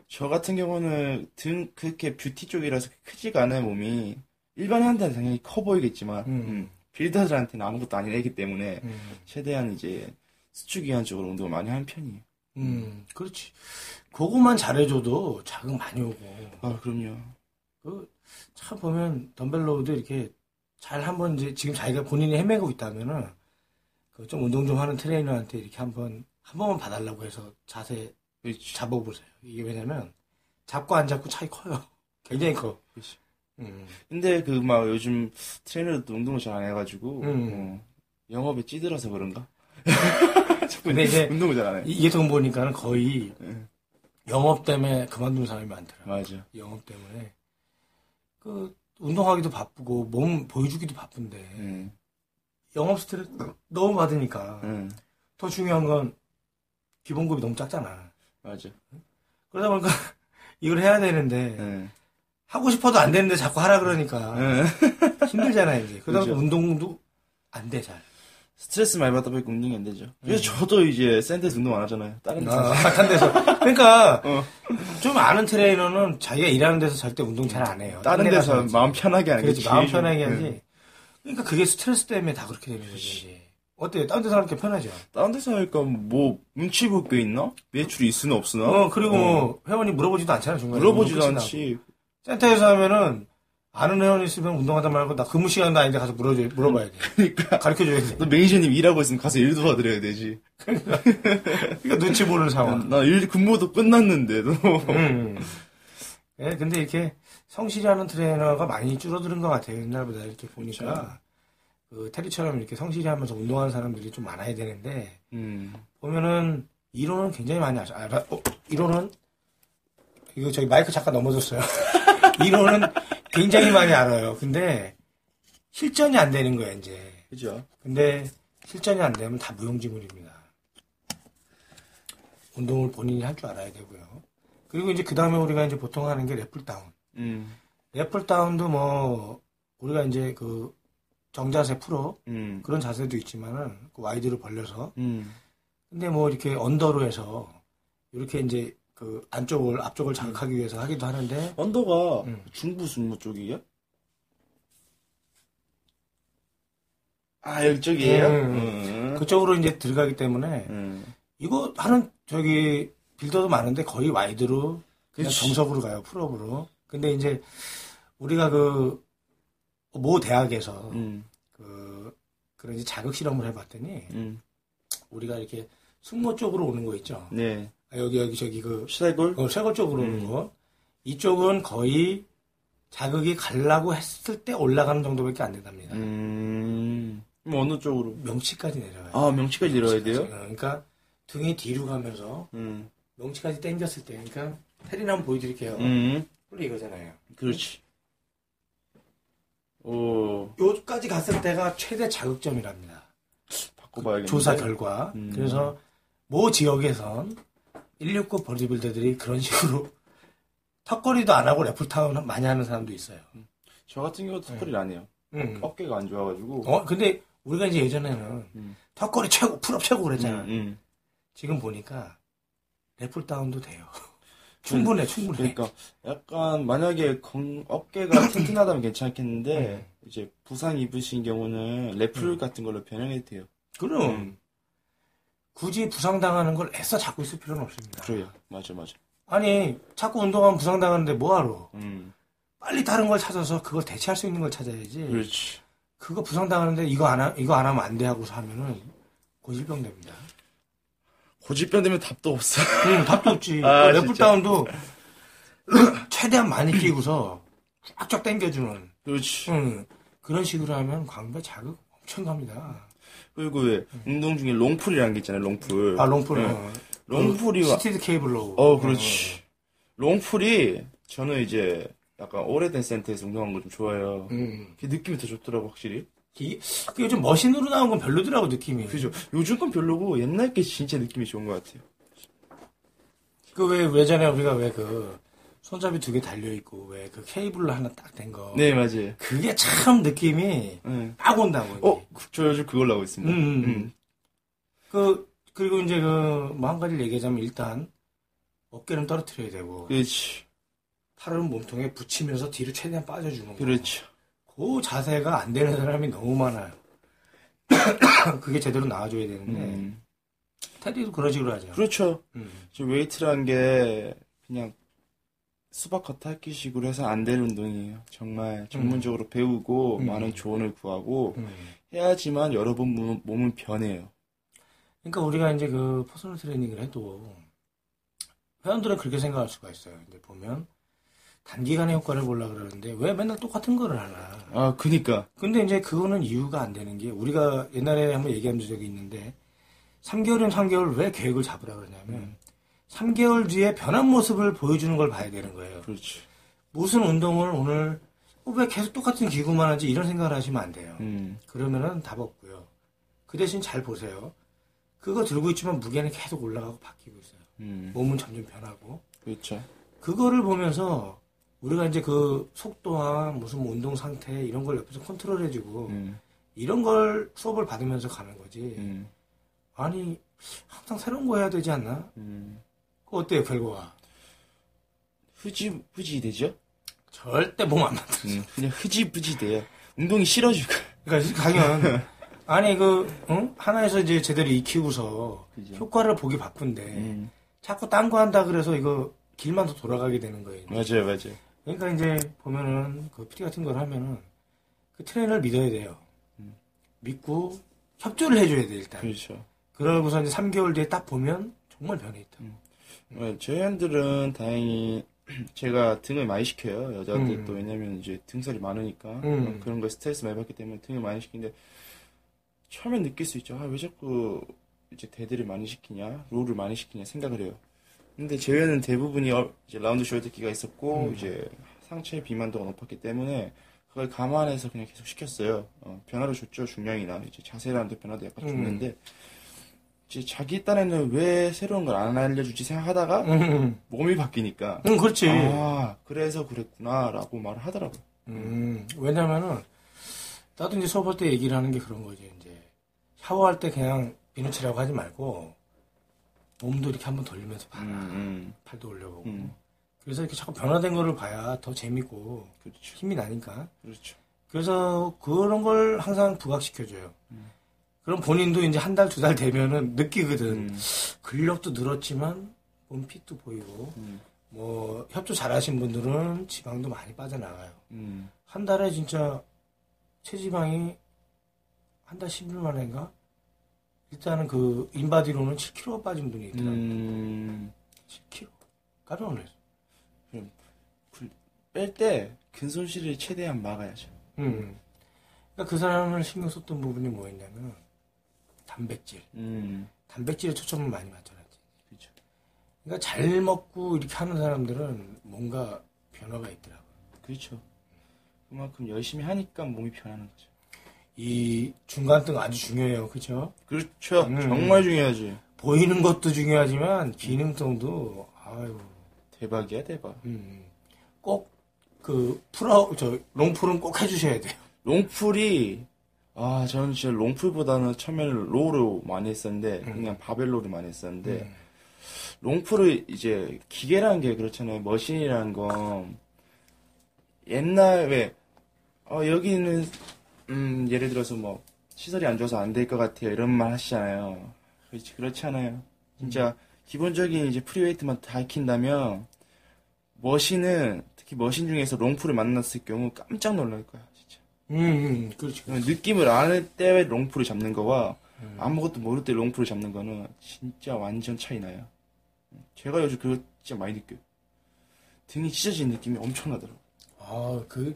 저 같은 경우는 등 그렇게 뷰티 쪽이라서 크지가 않아요 몸이 일반인한테는 당연히 커 보이겠지만 음. 음, 빌더들한테는 아무것도 아닌 애기 때문에 음. 최대한 이제 수축 이완적으로 운동을 많이 하는 편이에요. 음, 그렇지. 그것만 잘해줘도 자극 많이 오고. 아 그럼요. 그, 참 보면, 덤벨로우도 이렇게 잘 한번 이제 지금 자기가 본인이 헤매고 있다면은, 그 좀 운동 좀 하는 트레이너한테 이렇게 한번, 한 번만 봐달라고 해서 자세 그렇지. 잡아보세요. 이게 왜냐면, 잡고 안 잡고 차이 커요. (laughs) 굉장히 커. 그렇지. 음. 근데 그 막 요즘 트레이너도 운동을 잘 안 해가지고 음. 어, 영업에 찌들어서 그런가? (laughs) 근데 이제 (laughs) 운동을 잘 안 해. 이- 이게 돈 보니까는 거의 예. 영업 때문에 그만둔 사람이 많더라고요. 맞아. 영업 때문에. 그, 운동하기도 바쁘고, 몸 보여주기도 바쁜데, 응. 영업 스트레스 너무 받으니까, 응. 더 중요한 건 기본급이 너무 작잖아. 맞아. 그러다 보니까 (laughs) 이걸 해야 되는데, 응. 하고 싶어도 안 되는데 자꾸 하라 그러니까 (laughs) 응. 힘들잖아, 이제. 그러다 보니까 그죠. 운동도 안 돼, 잘. 스트레스 많이 받다 보니까 운동이 안 되죠. 그래서 저도 이제 센터에서 운동 안 하잖아요. 다른 데서. 아, 한 데서. 그러니까, (laughs) 어. 좀 아는 트레이너는 자기가 일하는 데서 절대 운동 잘 안 해요. 다른 딴 데서 가서 마음 편하게 하는 게 그렇지, 제일 마음 좋- 편하게 응. 하지. 그러니까 그게 스트레스 때문에 다 그렇게 되는 거지. 이제. 어때요? 딴 데서 하니까 편하죠? 다른 데서 하니까 뭐 눈치 볼 게 있나? 매출이 있으나 없으나? 어, 그리고 뭐, 회원이 물어보지도 않잖아, 중간에. 물어보지도 끝이 않지. 센터에서 하면은, 아는 회원 있으면 운동하다 말고, 나 근무 시간도 아닌데 가서 물어줘, 물어봐야 돼. 그러니까 가르쳐 줘야 돼. 너 매니저님 일하고 있으면 가서 일 도와드려야 되지. 그러니까 눈치 보는 상황. 나 일 근무도 끝났는데 도. 음. 예, 근데 이렇게 성실히 하는 트레이너가 많이 줄어드는 것 같아요. 옛날보다 이렇게 보니까. 그, 테리처럼 이렇게 성실히 하면서 운동하는 사람들이 좀 많아야 되는데, 음. 보면은, 이론은 굉장히 많이 아시, 알아, 어, 이론은, 이거 저기 마이크 잠깐 넘어졌어요. (laughs) 이론은 굉장히 많이 알아요. 근데, 실전이 안 되는 거예요, 이제. 그죠? 근데, 실전이 안 되면 다 무용지물입니다. 운동을 본인이 할 줄 알아야 되고요. 그리고 이제 그 다음에 우리가 이제 보통 하는 게 래플다운. 음. lat pull down도 뭐, 우리가 이제 그, 정자세 pull up, 음. 그런 자세도 있지만은, 그 wide로 벌려서. 음. 근데 뭐 이렇게 under로 해서, 이렇게 이제 그 안쪽을, 앞쪽을 자극하기 위해서 하기도 하는데, under가 음. 중부 승모 쪽이야? 아, 이쪽이에요? 음. 음. 그쪽으로 이제 들어가기 때문에, 음. 이거 하는 저기 빌더도 많은데 거의 와이드로 그냥. 정석으로 가요 풀업으로. 근데 이제 우리가 그 모 대학에서 음. 그 그런 이제 자극 실험을 해봤더니 음. 우리가 이렇게 승모 쪽으로 오는 거 있죠. 네. 아, 여기 여기 저기 그 슈타이골? 어, 쇄골 쪽으로 오는 음. 거. 이쪽은 거의 자극이 가려고 했을 때 올라가는 정도밖에 안 된답니다. 음. 그럼 어느 쪽으로? 명치까지 내려가요. 아, 명치까지 내려야 돼요? 그러니까 등이 뒤로 가면서 음. 명치까지 당겼을 때, 그러니까 테린 한번 보여드릴게요. 음. 원래 이거잖아요. 그렇지. 오, 요까지 갔을 때가 최대 자극점이랍니다. 바꿔봐야겠네. 조사 결과. 음. 그래서 모 지역에선 169 보디빌더들이 그런 식으로 (laughs) 턱걸이도 안 하고 lat pull down 많이 하는 사람도 있어요. 저 같은 경우도 턱걸이를 안 해요. 음. 어깨가 안 좋아가지고. 어, 근데 우리가 이제 예전에는 음. 턱걸이 최고, pull up 최고 그랬잖아. 음, 음. 지금 보니까 래플다운도 돼요. 충분해, 충분해. 그러니까 약간 만약에 건- 어깨가 (coughs) 튼튼하다면 괜찮겠는데 이제 부상 입으신 경우는 래플 음. 같은 걸로 변형해도 돼요. 그럼 음. 굳이 부상당하는 걸 애써 잡고 있을 필요는 없습니다. 그래요. 맞아, 맞아. 아니, 자꾸 운동하면 부상당하는데 뭐하러? 음, 빨리 다른 걸 찾아서 그걸 대체할 수 있는 걸 찾아야지. 그렇지. 그거 부상당하는데 이거 안, 하, 이거 안 하면 안 돼 하고서 하면은 고질병 됩니다. 고질병 되면 답도 없어. 응, 답도 없지. (laughs) 아, 그 lat pulldown도 (clears throat) 최대한 많이 끼고서 쫙쫙 당겨주는 그렇지. 응, 그런 식으로 하면 광배 자극 엄청 갑니다. 그리고 왜 운동 중에 long pull이라는 게 있잖아요. long pull. 아, long pull. 네. 어. long pull이 와. seated cable row. 어, 그렇지. long pull이 저는 이제 약간 오래된 센터에서 운동한 거 좀 좋아해요. 음. 그 느낌이 더 좋더라고 확실히. 이, 그 요즘 머신으로 나온 건 별로더라고, 느낌이. 그죠. 요즘 건 별로고 옛날 게 진짜 느낌이 좋은 것 같아요. 그 왜 예전에 우리가 왜 그 손잡이 두 개 달려 있고 왜 그 케이블로 하나 딱 된 거. 네, 맞아요. 그게 참 느낌이 네. 딱 온다고. 어, 저 요즘 그걸로 하고 있습니다. 음, 음, 음. 그 그리고 이제 그 뭐 한 가지를 얘기하자면 일단 어깨는 떨어뜨려야 되고 그렇지. 팔은 몸통에 붙이면서 뒤로 최대한 빠져주는 거. 그렇죠. 그 자세가 안 되는 사람이 너무 많아요. (coughs) 그게 제대로 나와줘야 되는데 음. dead도 그런 식으로 하죠. 그렇죠. 음. 저 웨이트란 게 그냥 수박 겉핥기식으로 해서 안 될 운동이에요. 정말 전문적으로 배우고 음. 많은 조언을 구하고 음. 해야지만 여러 번 몸- 몸은 변해요. 그러니까 우리가 이제 그 personal training을 해도 회원들은 그렇게 생각할 수가 있어요. 이제 보면 단기간에 효과를 보려 그러는데 왜 맨날 똑같은 거를 하나? 아, 그니까. 근데 이제 그거는 이유가 안 되는 게 우리가 옛날에 한번 얘기한 적이 있는데 3개월이면 3개월 왜 계획을 잡으라 그러냐면 3개월 뒤에 변한 모습을 보여주는 걸 봐야 되는 거예요. 그렇지. 무슨 운동을 오늘 어, 왜 계속 똑같은 기구만 하지 이런 생각을 하시면 안 돼요. 음. 그러면은 답 없고요. 그 대신 잘 보세요. 그거 들고 있지만 무게는 계속 올라가고 바뀌고 있어요. 음. 몸은 점점 변하고. 그렇죠. 그거를 보면서 우리가 이제 그 속도와 무슨 뭐 운동 상태 이런 걸 옆에서 컨트롤해주고 음. 이런 걸 수업을 받으면서 가는 거지. 음. 아니 항상 새로운 거 해야 되지 않나? 음. 어때요 결과가? 흐지, 흐지 되죠? 절대 몸 안 만들어. 음. 그냥 흐지부지 돼요. 운동이 싫어지고. 그러니까 강연 (laughs) 아니 그 응? 하나에서 이제 제대로 익히고서 그죠. 효과를 보기 바쁜데 음. 자꾸 딴 거 한다 그래서 이거 길만 더 돌아가게 되는 거예요. 맞아요, 맞아요. 그러니까 이제 보면은 그 PT 같은 걸 하면은 그 트레이너를 믿어야 돼요. 음. 믿고 협조를 해줘야 돼 일단. 그렇죠. 그러고서 이제 3개월 뒤에 딱 보면 정말 변해 있다. 어, 저희들은 다행히 (clears throat) 제가 등을 많이 시켜요. 여자들도 음. 왜냐면 이제 등살이 많으니까 음. 그런 거 스트레스 많이 받기 때문에 등을 많이 시키는데 처음엔 느낄 수 있죠. 아, 왜 자꾸 이제 대들을 많이 시키냐, 롤을 많이 시키냐 생각을 해요. 근데 제외는 대부분이 어, 이제 라운드 숄더기가 있었고 음. 이제 상체 비만도가 높았기 때문에 그걸 감안해서 그냥 계속 시켰어요. 어, 변화를 줬죠 중량이나 이제 자세라는 데 변화도 약간 음. 줬는데 이제 자기 딴에는 왜 새로운 걸 안 알려주지 생각하다가 음, 몸이 바뀌니까 음, 그렇지. 아 그래서 그랬구나라고 말을 하더라고 요. 음, 왜냐면은 나도 이제 수업할 때 얘기를 하는 게 그런 거지. 이제 샤워할 때 그냥 비누칠하고 하지 말고 몸도 이렇게 한번 돌리면서 봐라. 음, 팔도 올려보고. 음, 그래서 이렇게 자꾸 변화된 거를 봐야 더 재밌고 그렇죠, 힘이 나니까. 그렇죠. 그래서 그런 걸 항상 부각시켜줘요. 그럼 본인도 이제 한 달, 두 달 되면은 느끼거든. 음, 근력도 늘었지만 몸핏도 보이고, 음, 뭐, 협조 잘하신 분들은 지방도 많이 빠져나가요. 음, 한 달에 진짜 체지방이 한 달 10일 만인가? 일단은 그 인바디로는 7kg가 빠진 분이 있더라고요. 음, 7kg. 깜짝 놀랐어. 뺄때 근손실을 최대한 막아야죠. 음. 그러니까 그 사람을 신경 썼던 부분이 뭐였냐면, 단백질. 음, 단백질에 초점을 많이 맞춰놨지. 그렇죠. 그러니까 잘 먹고 이렇게 하는 사람들은 뭔가 변화가 있더라고. 그렇죠. 그만큼 열심히 하니까 몸이 변하는 거죠. 이 중간등 아주 중요해요. 그죠? 그렇죠. 음. 정말 중요하지. 보이는 것도 중요하지만 기능성도 아유 대박이야 대박. 음. 꼭그 풀어 저 롱풀은 꼭 해주셔야 돼요. 롱풀이 아 저는 진짜 롱풀보다는 처음에는 로우로 많이 했었는데 음. 그냥 바벨로를 많이 했었는데 음. 롱풀을 이제 기계라는 게 그렇잖아요. 머신이라는 건 옛날 왜 어, 여기는 음, 예를 들어서 뭐 시설이 안 좋아서 안 될 것 같아요 이런 말 하시잖아요. 그렇지 그렇지 않아요. 진짜 기본적인 이제 프리웨이트만 다 익힌다면 머신은 특히 머신 중에서 롱풀을 만났을 경우 깜짝 놀랄 거야 진짜. 음, 음, 그렇지. 느낌을 알때 롱풀을 잡는 거와 음. 아무것도 모를 때 롱풀을 잡는 거는 진짜 완전 차이 나요. 제가 요즘 그거 진짜 많이 느껴요. 등이 찢어지는 느낌이 엄청나더라고요. 아, 그,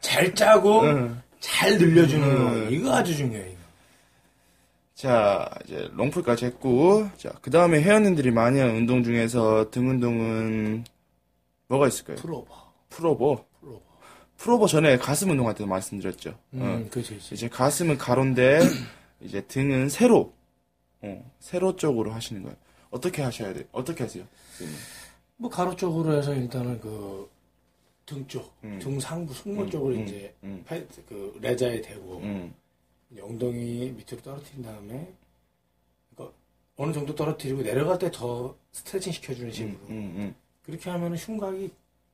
잘 짜고, 응. 잘 늘려주는 음. 거. 이거 아주 중요해, 이거. 자, 이제 롱풀까지 했고, 자, 그 다음에 회원님들이 많이 하는 운동 중에서 등 운동은 뭐가 있을까요? 풀어봐. 풀오버. 풀오버 전에 가슴 운동할 때도 말씀드렸죠. 음, 어. 그렇지, 그렇지. 이제 가슴은 가로인데, (clears throat) 이제 등은 세로. 어, 세로 쪽으로 하시는 거예요. 어떻게 하셔야 돼? 어떻게 하세요? 선생님? 뭐 가로 쪽으로 해서 일단은 그 등 쪽, 음. 등 상부 승모 음, 쪽을 음, 이제 음. 팔- 그 레자에 대고 음, 엉덩이 밑으로 떨어뜨린 다음에 그러니까 어느 정도 떨어뜨리고 내려갈 때 더 스트레칭 시켜주는 식으로 음, 음, 그렇게 하면 흉곽이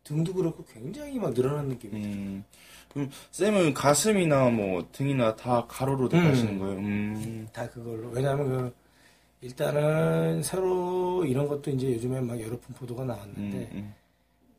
등도 그렇고 굉장히 막 늘어나는 느낌이 음. 그럼 쌤은 가슴이나 뭐 등이나 다 가로로 음. 하시는 거예요? 음. 다 그걸로 왜냐하면 그 일단은 새로 이런 것도 이제 요즘에 막 여러 분포도가 음, 나왔는데 음.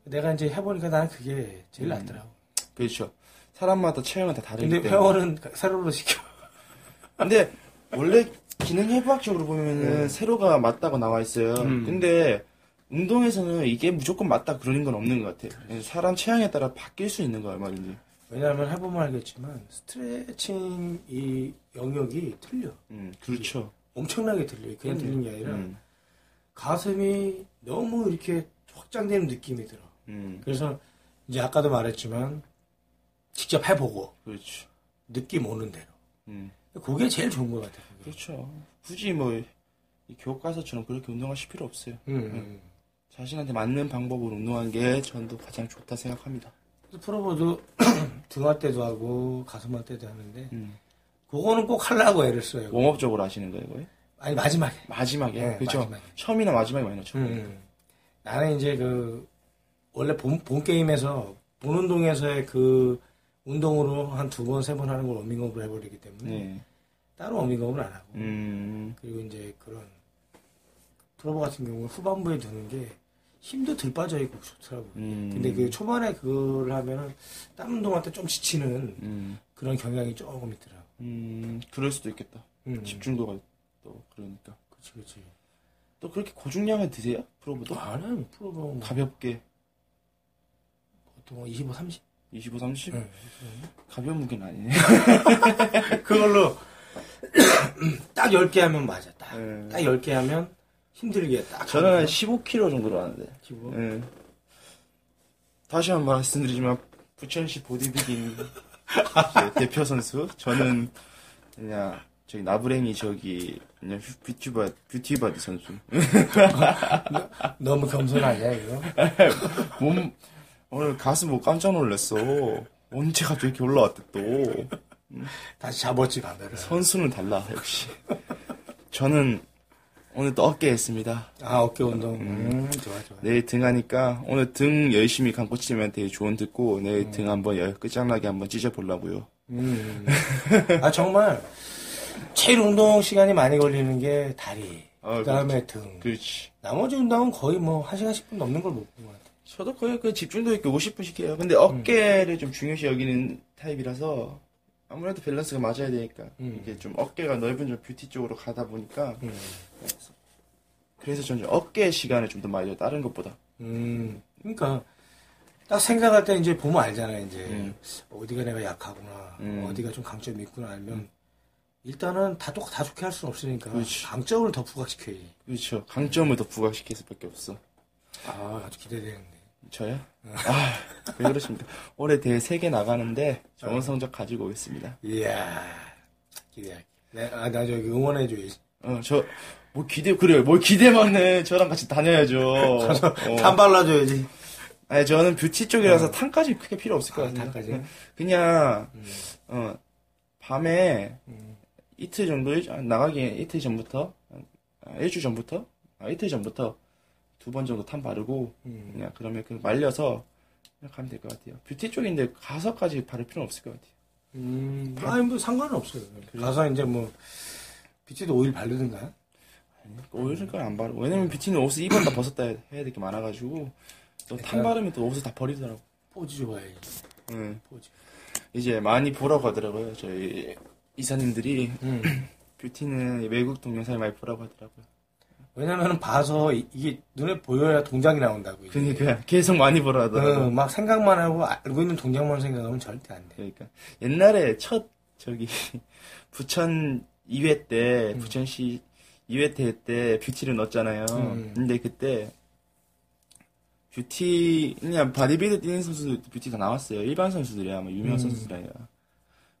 내가 이제 해보니까 나는 그게 제일 음. 낫더라고. 그렇죠. 사람마다 체형은 다 다르기 근데 때문에. 회원은 세로로 시켜. (laughs) 근데 원래 기능 해부학적으로 보면은 네. 세로가 맞다고 나와 있어요. 음. 근데 운동에서는 이게 무조건 맞다 그러는 건 없는 것 같아요. 사람 체형에 따라 바뀔 수 있는 거야 말인지. 왜냐하면 해보면 알겠지만 스트레칭 이 영역이 틀려. 음, 그렇죠. 엄청나게 틀려. 그냥 틀린 게 아니라 음, 가슴이 너무 이렇게 확장되는 느낌이 들어. 음, 그래서 이제 아까도 말했지만 직접 해보고 그렇죠. 느낌 오는 대로. 음, 그게 제일 좋은 것 같아요. 그렇죠. 굳이 뭐이 교과서처럼 그렇게 운동하실 필요 없어요. 음, 음. 자신한테 맞는 방법으로 운동하는 게 전도 가장 좋다 생각합니다. 프로보도 (clears throat) 등할 때도 하고 가슴 할 때도 하는데 음. 그거는 꼭 하려고 애를 써요. 웜업적으로 하시는 거예요, 이거요? 아니 마지막에. 마지막에. 네, 그렇죠. 마지막에. 처음이나 마지막에 많이 넣죠. 음. 나는 이제 그 원래 본, 본 게임에서 본 운동에서의 그 운동으로 한 두 번 세 번 하는 걸 워밍업을 해버리기 때문에 네. 따로 워밍업을 안 하고 음, 그리고 이제 그런 프로버 같은 경우는 후반부에 두는 게 힘도 덜 빠져 있고 좋더라고요. 음. 근데 그 초반에 그걸 하면은 땀 운동할 때 좀 지치는 음, 그런 경향이 조금 있더라고. 음, 그럴 수도 있겠다. 음. 집중도가 또 그러니까. 그치 그치. 또 그렇게 고중량을 드세요? 프로보도? 아는 프로버 뭐 가볍게 보통 25, 30. 25, 30? 네. 가벼운 무게는 아니네. 그걸로 (coughs) 딱 10개 하면 맞아. 딱, 네. 딱 10개 하면 힘들게 딱. 저는 한 15kg 정도로 하는데. 기부. 예. 다시 한 번 말씀드리지만 부천시 보디빌딩 (laughs) 대표 선수. 저는 그냥 저기 나부랭이 저기 그냥 휴- beauty바 beauty body 선수. 너무 겸손 아니야, 이거? (laughs) 몸 오늘 가슴 뭐 깜짝 놀랐어. 언제 갑자기 이렇게 올라왔대 또. 다시 잡았지, 가슴을. 선수는 달라 역시. 저는 오늘 또 어깨 했습니다. 아, 어깨 운동. 음, 좋아, 좋아. 내일 등 하니까 오늘 등 열심히 감고 치면 되게 좋은 듣고 내일 등 한번 열 끝장나게 한번 찢어보려고요. 음. 아, 정말, 제일 운동 시간이 많이 걸리는 게 다리. 아, 그 다음에 등. 그렇지. 나머지 운동은 거의 뭐, 1시간 10분 넘는 걸 못 본 것 같아. 저도 거의 그 집중도 있게 50분씩 해요. 근데 어깨를 좀 중요시 여기는 타입이라서 아무래도 밸런스가 맞아야 되니까 음. 이게 좀 어깨가 넓은 좀 뷰티 쪽으로 가다 보니까 음. 그래서 저는 어깨 시간을 좀 더 많이. 다른 것보다. 음. 그러니까, 딱 생각할 때 이제 보면 알잖아, 이제. 음. 어디가 내가 약하구나. 음. 어디가 좀 강점이 있구나 알면. 일단은 다, 똑, 다 좋게 할 수는 없으니까. 그렇지. 강점을 더 부각시켜야지. 그렇죠. 강점을 더 부각시킬 수밖에 없어. 아, 아주 기대되는데. 저요? 아, 왜 그러십니까? 올해 대회 3개 나가는데 좋은 성적 가지고 오겠습니다. 이야, 기대할게. 네, 아, 나 저기 응원해줘야지. 어, 저, 뭐 기대, 그래요. 뭘 기대만 해. 저랑 같이 다녀야죠. 어. 탄 발라줘야지. 아니, 저는 뷰티 쪽이라서 탄까지 크게 필요 없을 것 아, 같아요. 탄까지? 그냥, 음. 어, 밤에 음. 이틀 정도, 일- 아, 나가기 이틀 전부터, 아, 일주일 전부터, 아, 이틀 전부터 두 번 정도 tan 바르고, 음. 그냥 그러면 그 말려서 그냥 가면 될 것 같아요. 뷰티 쪽인데 가서까지 바를 필요는 없을 것 같아요. 음, 아니, 뭐 상관은 없어요. 가서 이제 뭐, 비치도 오일 바르든가. 오일은 걸 안 바르. 왜냐면 beauty는 옷을 입었다 벗었다 해야 될 게 많아가지고 또 tan 바르면 또 옷을 다 버리더라고. 포즈 좋아야지. 응. 포즈. 이제 많이 보라고 하더라고요. 저희 이사님들이 음. (clears throat) beauty는 외국 동영상을 많이 보라고 하더라고요. 왜냐면 봐서 이- 이게 눈에 보여야 동작이 나온다고. 이게. 그러니까 계속 많이 보라 하더라고. 어, 막 생각만 하고 알고 있는 동작만 생각하면 절대 안 돼. 그러니까 옛날에 첫 저기 (laughs) 부천 2회 때 음. 부천시 2회 대회 때 beauty를 넣었잖아요. 음. 근데 그때 뷰티 그냥 바디빌더 뛰는 선수들 뷰티 다 나왔어요. 일반 선수들이야, 뭐 유명 음. 선수들이 아니라.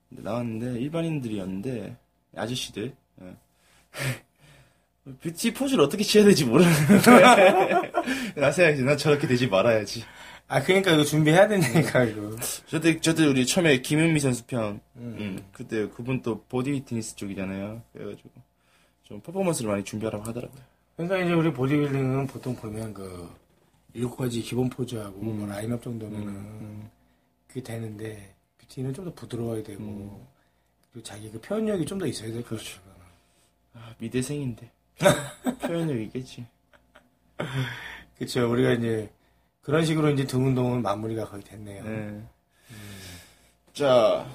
근데 나왔는데 일반인들이었는데 아저씨들. (laughs) 예. 뷰티 포즈를 어떻게 취해야 될지 모르는데. (laughs) 나 생각해, 나 저렇게 되지 말아야지. 아, 그러니까 이거 준비해야 되니까, 이거. 저때, 저때 우리 처음에 김은미 선수 편, 음, 그때 그분 또 보디 피트니스 쪽이잖아요. 그래가지고, 좀 퍼포먼스를 많이 준비하라고 하더라고요. 그러니까 이제 우리 보디빌딩은 보통 보면 그, 일곱 가지 기본 포즈하고, 뭐 라인업 정도면은, 그게 되는데, 뷰티는 좀 더 부드러워야 되고, 그리고 자기 그 표현력이 좀 더 있어야 될것 같아요. 아, 미대생인데. 표현력이겠지. 그쵸. 우리가 이제, 그런 식으로 이제 등 운동은 마무리가 거의 됐네요. 네. 자,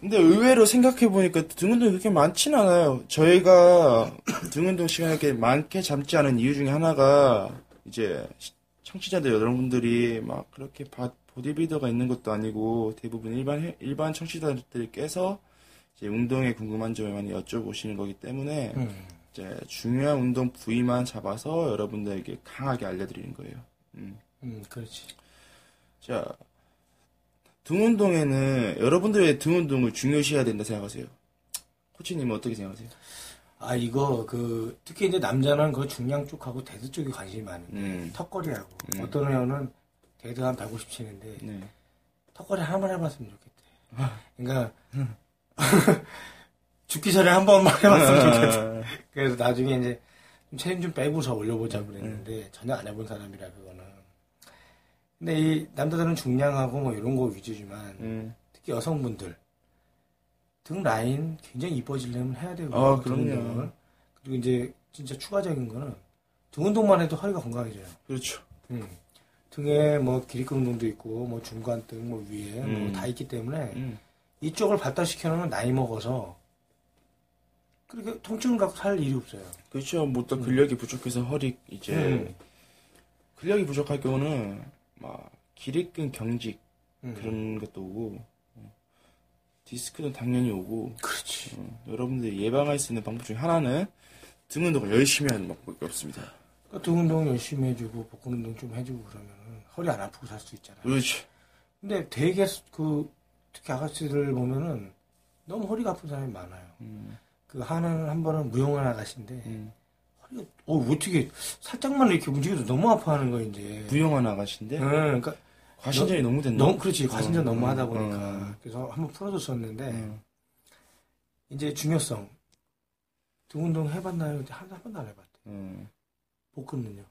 근데 의외로 생각해 보니까 등운동이 그렇게 많진 않아요. 저희가 (coughs) 등운동 시간을 이렇게 많게 잡지 않은 이유 중에 하나가, 이제, 시- 청취자들 여러분들이 막 그렇게 바- 보디빌더가 있는 것도 아니고, 대부분 일반, 해- 일반 청취자들께서 이제 운동에 궁금한 점을 많이 여쭤보시는 거기 때문에, 음. 이제 중요한 운동 부위만 잡아서 여러분들에게 강하게 알려드리는 거예요. 음. 음, 그렇지. 자, 등 운동에는 여러분들의 등 운동을 중요시해야 된다 생각하세요? 코치님은 어떻게 생각하세요? 아, 이거, 그, 특히 이제 남자는 그 중량 쪽하고 대드 쪽에 관심이 많은데, 음. 턱걸이하고. 음. 어떤 회원은 대드 한 150 치는데, 네. 턱걸이 하나만 해봤으면 좋겠대. (laughs) 그러니까, (laughs) 죽기 전에 한 번만 (laughs) 해봤으면 좋겠대. 아, 그래서 나중에 이제 좀 체중 좀 빼고서 올려보자 그랬는데, 전혀 안 해본 사람이라, 그거는. 근데 이 남자들은 중량하고 뭐 이런 거 위주지만, 음. 특히 여성분들 등 라인 굉장히 이뻐지려면 해야 되고 아, 등 그럼요. 그리고 이제 진짜 추가적인 거는 등 운동만 해도 허리가 건강해져요. 그렇죠. 음. 등에 뭐 기립근 운동도 있고 뭐 중간 등 뭐 위에 음. 뭐다 있기 때문에 음. 이쪽을 발달시켜 놓으면 나이 먹어서 그렇게 통증을 갖고 살 일이 없어요. 그렇죠. 뭐또 근력이 부족해서 허리 이제 음. 근력이 부족할 경우는 막 기립근 경직 음. 그런 것도 오고 어, 디스크는 당연히 오고 그렇지. 어, 여러분들이 예방할 수 있는 방법 중에 하나는 등 운동을 열심히 하는 방법밖에 없습니다. 그러니까 등 운동 열심히 해주고 복근 운동 좀 해주고 그러면 허리 안 아프고 살 수 있잖아요. 그렇죠. 근데 되게 그 특히 아가씨들 보면은 너무 허리가 아픈 사람이 많아요. 음, 그 하는 한 번은 무용한 아가씨인데 음. 허리가 어 어떻게 살짝만 이렇게 움직여도 너무 아파하는 거 이제. 무용한 아가씨인데 응, 그러니까 과신전이 너 무 됐나? 너무 그렇지 과신전 어, 너무 어, 하다 보니까 어. 그래서 한번 풀어줬었는데 음. 이제 중요성 등 운동 해봤나요? 한, 한 번도 안 해봤대. 음. 복근은요.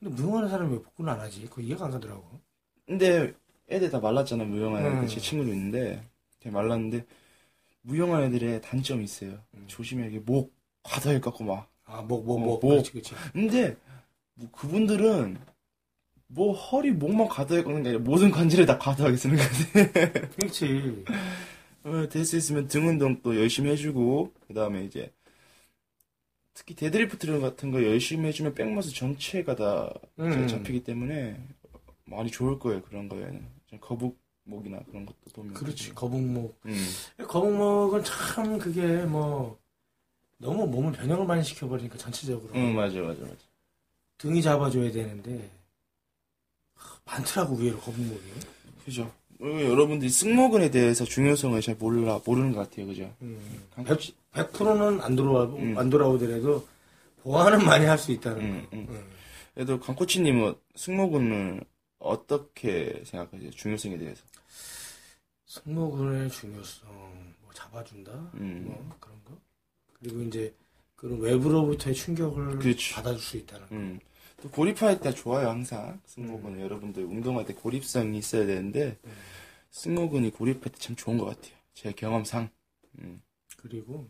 근데 무용하는 사람이 왜 복근을 안 하지? 그거 이해가 안 가더라고. 근데 애들 다 말랐잖아 애들 음. 제 친구도 있는데 되게 말랐는데 무용한 애들의 단점이 있어요 음. 조심해야 돼. 목 과다해 갖고 막 아, 목, 목, 어, 목. 목. 그렇지, 그렇지. 근데 뭐 그분들은 뭐 허리 목만 과다해 깎는 게 아니라 모든 관절에 다 과다하게 쓰는 거지 (laughs) 그렇지. 어, 될 수 있으면 등 운동 또 열심히 해주고 그 다음에 이제 특히 데드리프트 같은 거 열심히 해주면 back muscle 전체가 다 음. 잡히기 때문에 많이 좋을 거예요 그런 거에는 좀 거북목이나 그런 것도 보면 그렇지. 거북목. 음. 거북목은 참 그게 뭐 너무 몸을 변형을 많이 시켜버리니까 전체적으로 응 맞아 맞아 맞아 등이 잡아줘야 되는데 하, 많더라고 위로 거북목이. 그죠 어, 여러분들이 승모근에 대해서 중요성을 잘 몰라 모르는 것 같아요 그죠 음. 강코치 100%는 안 돌아와 음. 안 돌아오더라도 보완은 많이 할 수 있다는 음, 거. 음. 음. 그래도 강코치님은 승모근을 어떻게 생각하세요 중요성에 대해서 승모근의 중요성 뭐 잡아준다 음. 뭐 그런 거 그리고 이제 그런 외부로부터의 충격을 그렇지. 받아줄 수 있다는 거. 음. 또 고립할 때 좋아요 항상 승모근은 여러분들 운동할 때 고립성이 있어야 되는데 음. 승모근이 고립할 때 참 좋은 것 같아요 제 경험상 음. 그리고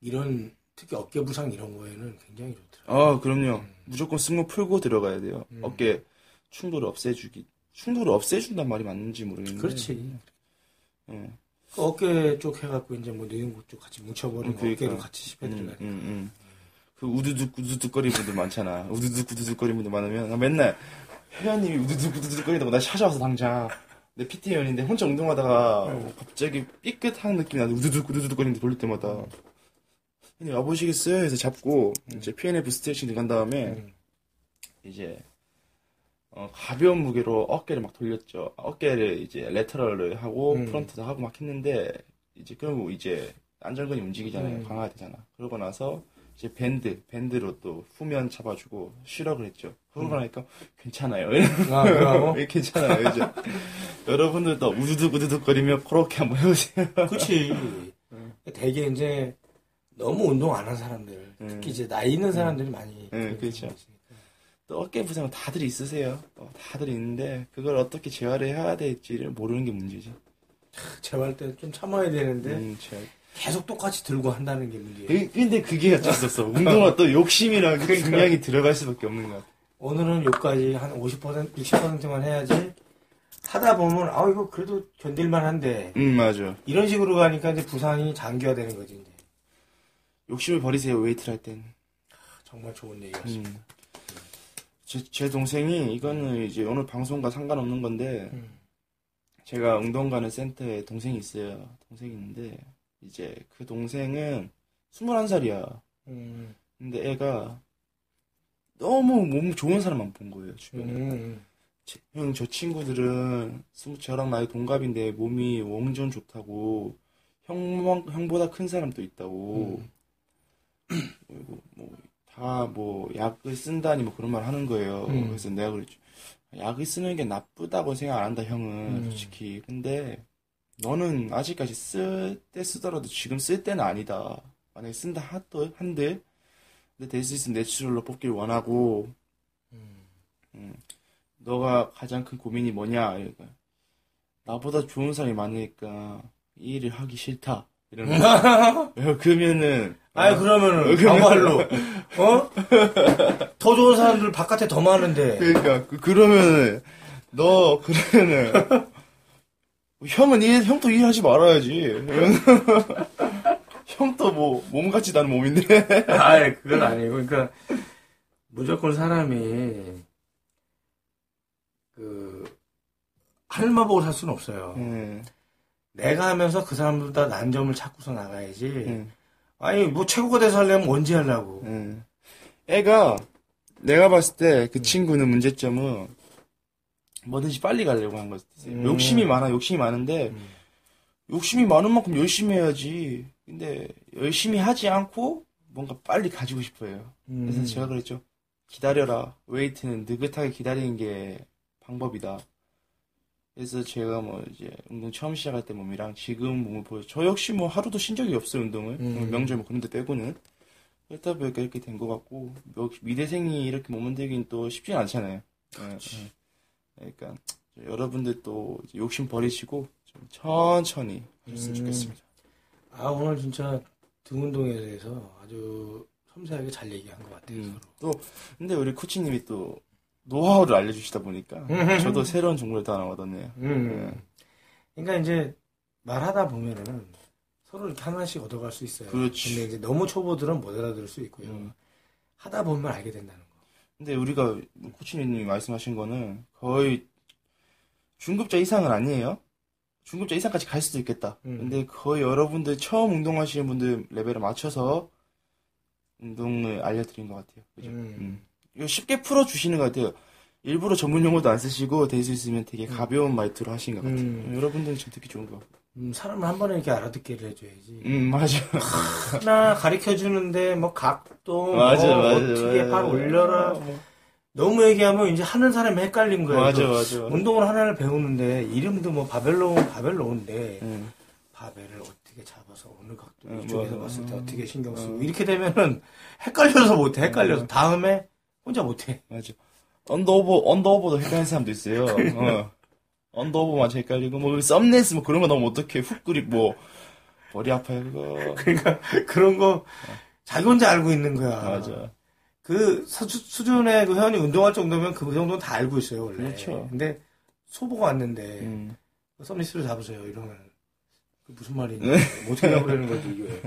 이런 특히 어깨 부상 이런 거에는 굉장히 좋더라고요. 아 그럼요 무조건 승모 풀고 들어가야 돼요 음. 어깨 충돌을 없애주기 충돌을 없애준단 말이 맞는지 모르겠는데 그렇지. 음. 그 어깨 쪽 해갖고 이제 뭐 뇌근국 쪽 같이 뭉쳐버리고 음, 그러니까. 어깨로 같이 씹혀 음, 들어가니까. 음, 음. 그 우두둑 우두둑 거리는 분들 많잖아. (laughs) 우두둑 우두둑 거리는 분들 많으면 나 맨날 회원님이 우두둑 우두둑 거리다고 나 찾아와서 당장 내 PT 회원인데 혼자 운동하다가 음. 갑자기 삐끗한 느낌이 나서 우두둑 우두둑 거리는데 돌릴 때마다 형님 와보시겠어요? 해서 잡고 이제 PNF 스트레칭 들어간 다음에 음. 이제 어, 가벼운 무게로 어깨를 막 돌렸죠. 어깨를 이제 레터럴을 하고 음. 프론트도 하고 막 했는데 이제 그러고 이제 안전근이 움직이잖아요. 음. 강화가 되잖아. 그러고 나서 이제 밴드, 밴드로 또 후면 잡아주고 쉬라 그랬죠. 그러고 음. 나니까 괜찮아요. (laughs) 아? 예, 괜찮아요. 이제 여러분들도 우두둑 우두둑 거리며 그렇게 한번 해보세요. (laughs) 그치. 되게 이제 너무 운동 안 한 사람들, 특히 이제 나이 있는 사람들이 많이. 네, 그렇게 그렇죠. 또 어깨 부상은 다들 있으세요. 어, 다들 있는데 그걸 어떻게 재활을 해야 될지를 모르는 게 문제지. 재활 때 좀 참아야 되는데 음, 재활. 계속 똑같이 들고 한다는 게 문제예요. 그- 근데 그게 어쩔 수 없어. 운동은 또 욕심이랑 그 경향이 들어갈 수밖에 없는 것 같아. 오늘은 여기까지 한 50%, 60%만 해야지. 하다 보면, 아, 이거 그래도 견딜만 한데. 음, 맞아. 이런 식으로 가니까 이제 부상이 장기화되는 거지, 이제. 욕심을 버리세요, 웨이트를 할 땐. 정말 좋은 얘기였습니다. 음. 제, 제 동생이, 이거는 이제 오늘 방송과 상관없는 건데, 음. 제가 운동 가는 센터에 동생이 있어요. 동생이 있는데, 이제 그 동생은 21살이야. 음. 근데 애가 너무 몸 좋은 사람만 본 거예요, 주변에. 음. 형, 저 친구들은 저랑 나이 동갑인데 몸이 완전 좋다고 형, 형보다 큰 사람도 있다고 그리고 뭐 다 뭐 약을 쓴다니 뭐 그런 말 하는 거예요. 음. 그래서 내가 그랬죠. 약을 쓰는 게 나쁘다고 생각 안 한다, 형은 음. 솔직히. 근데 너는 아직까지 쓸 때 쓰더라도 지금 쓸 때는 아니다. 만약에 쓴다 한들, 한들 근데 될 수 있으면 내추럴로 뽑길 원하고 음. 너가 가장 큰 고민이 뭐냐? 이러니까 나보다 좋은 사람이 많으니까 이 일을 하기 싫다. 거야. (laughs) 그러면은 아니, 그러면은, 그러면- 정말로, 어? (laughs) 더 좋은 사람들 바깥에 더 많은데. 그러니까 그- 그러면은 너 그러면은 형은 일 형도 일하지 말아야지. (laughs) 형도 뭐 몸 같지도 않은 몸인데. (laughs) 아이, 그건 아니고. 그러니까, 무조건 사람이, 그, 하늘만 보고 살 수는 없어요. 응, 내가 하면서 그 사람들보다 난 점을 찾고서 나가야지. 응, 아니, 뭐 최고가 돼서 하려면 언제 하려고. 응. 애가 내가 봤을 때 그 친구는 문제점은 뭐든지 빨리 가려고 한 거지. 음. 욕심이 많아, 욕심이 많은데 음. 욕심이 많은 만큼 열심히 해야지. 근데 열심히 하지 않고 뭔가 빨리 가지고 싶어요. 그래서 음. 제가 그랬죠. 기다려라. 웨이트는 느긋하게 기다리는 게 방법이다. 그래서 제가 뭐 이제 운동 처음 시작할 때 몸이랑 지금 몸을 보여. 저 역시 뭐 하루도 쉰 적이 없어요, 운동을. 음. 명절 뭐 그런 데 빼고는. 그렇다 보니까 이렇게 된 것 같고, 역시 미대생이 이렇게 몸 만들긴 또 쉽진 않잖아요. 예, 예. 그러니까 여러분들 또 욕심 버리시고 좀 천천히 하셨으면 음. 좋겠습니다. 아, 오늘 진짜 등 운동에 대해서 아주 섬세하게 잘 얘기한 것 같아요. 음. 서로. 또 근데 우리 코치님이 또 노하우를 알려주시다 보니까 음. 저도 새로운 정보를 또 하나 얻었네요. 음. 그러니까 이제 말하다 보면은 서로 이렇게 하나씩 얻어갈 수 있어요. 그렇지. 근데 이제 너무 초보들은 못 알아들을 수 있고요. 음. 하다 보면 알게 된다는 거. 근데 우리가 코치님이 말씀하신 거는 거의 중급자 이상은 아니에요. 중급자 이상까지 갈 수도 있겠다. 음. 근데 거의 여러분들 처음 운동하시는 분들 레벨에 맞춰서 운동을 알려드린 것 같아요. 그죠? 음. 음. 이거 쉽게 풀어주시는 것 같아요. 일부러 전문 용어도 안 쓰시고 될 수 있으면 되게 가벼운 말투로 하신 것 같아요. 음. 여러분들은 지금 듣기 좋은 것 같아요. 음, 사람을 한 번에 이렇게 알아듣기를 해줘야지. 음, 맞아. 하나 가르쳐 주는데 뭐 각도, 맞아, 뭐 맞아. 어떻게 맞아. 발 올려라. 뭐. 너무 얘기하면 이제 하는 사람이 헷갈린 거예요. 맞아, 그 맞아. 운동을 하나를 배우는데 이름도 뭐 바벨로 바벨로인데 음. 바벨을 어떻게 잡아서 어느 각도 음, 이쪽에서 맞아. 봤을 때 음. 어떻게 신경 쓰고 음. 이렇게 되면은 헷갈려서 못해 헷갈려서 다음에 혼자 못해 맞아. under over, under over도 헷갈리는 사람도 있어요. 어. under over만 헷갈리고, 뭐, thumbless, 뭐, 그런 거 너무 어떡해. hook grip, 뭐, 머리 아파요, 그거. 그러니까 그런 거 자기 혼자 알고 있는 거야 맞아. 그 수, 수준의 그 회원이 운동할 정도면 그 정도는 다 알고 있어요 원래 그렇죠. 근데 초보가 왔는데 음. 썸니스를 잡으세요 이러면 그 무슨 말이냐 네. 뭐 어떻게 잡으려는 거지 이게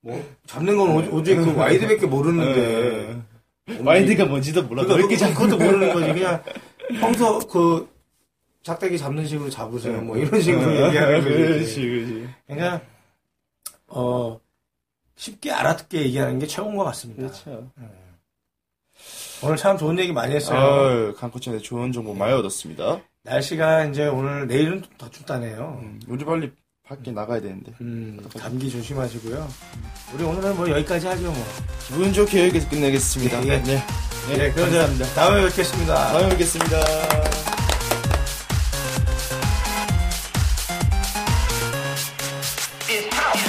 뭐 잡는 건 오- 오직 그 wide밖에 모르는데 네. 마인드가 뭔지도 몰라. 그러니까 넓게 잡 그것도 모르는 (laughs) 거지. 그냥 평소 그 작대기 잡는 식으로 잡으세요. 뭐 이런 식으로 얘기하는 거지. 네. 그렇지, 그렇지. 그러니까 어 쉽게 알아듣게 얘기하는 게 최고인 것 같습니다. 그렇죠. 오늘 참 좋은 얘기 많이 했어요. 아유, 강코치한테 좋은 정보 많이 얻었습니다. 날씨가 이제 오늘 내일은 더 춥다네요. 음, 우리 빨리 밖에 나가야 되는데. 음, 감기 조심하시고요. 우리 오늘은 뭐 여기까지 하죠, 뭐. 기분 좋게 여기서 끝내겠습니다. 예, 예. 네. 네, 그럼 저 다음에 뵙겠습니다. 다음에 뵙겠습니다.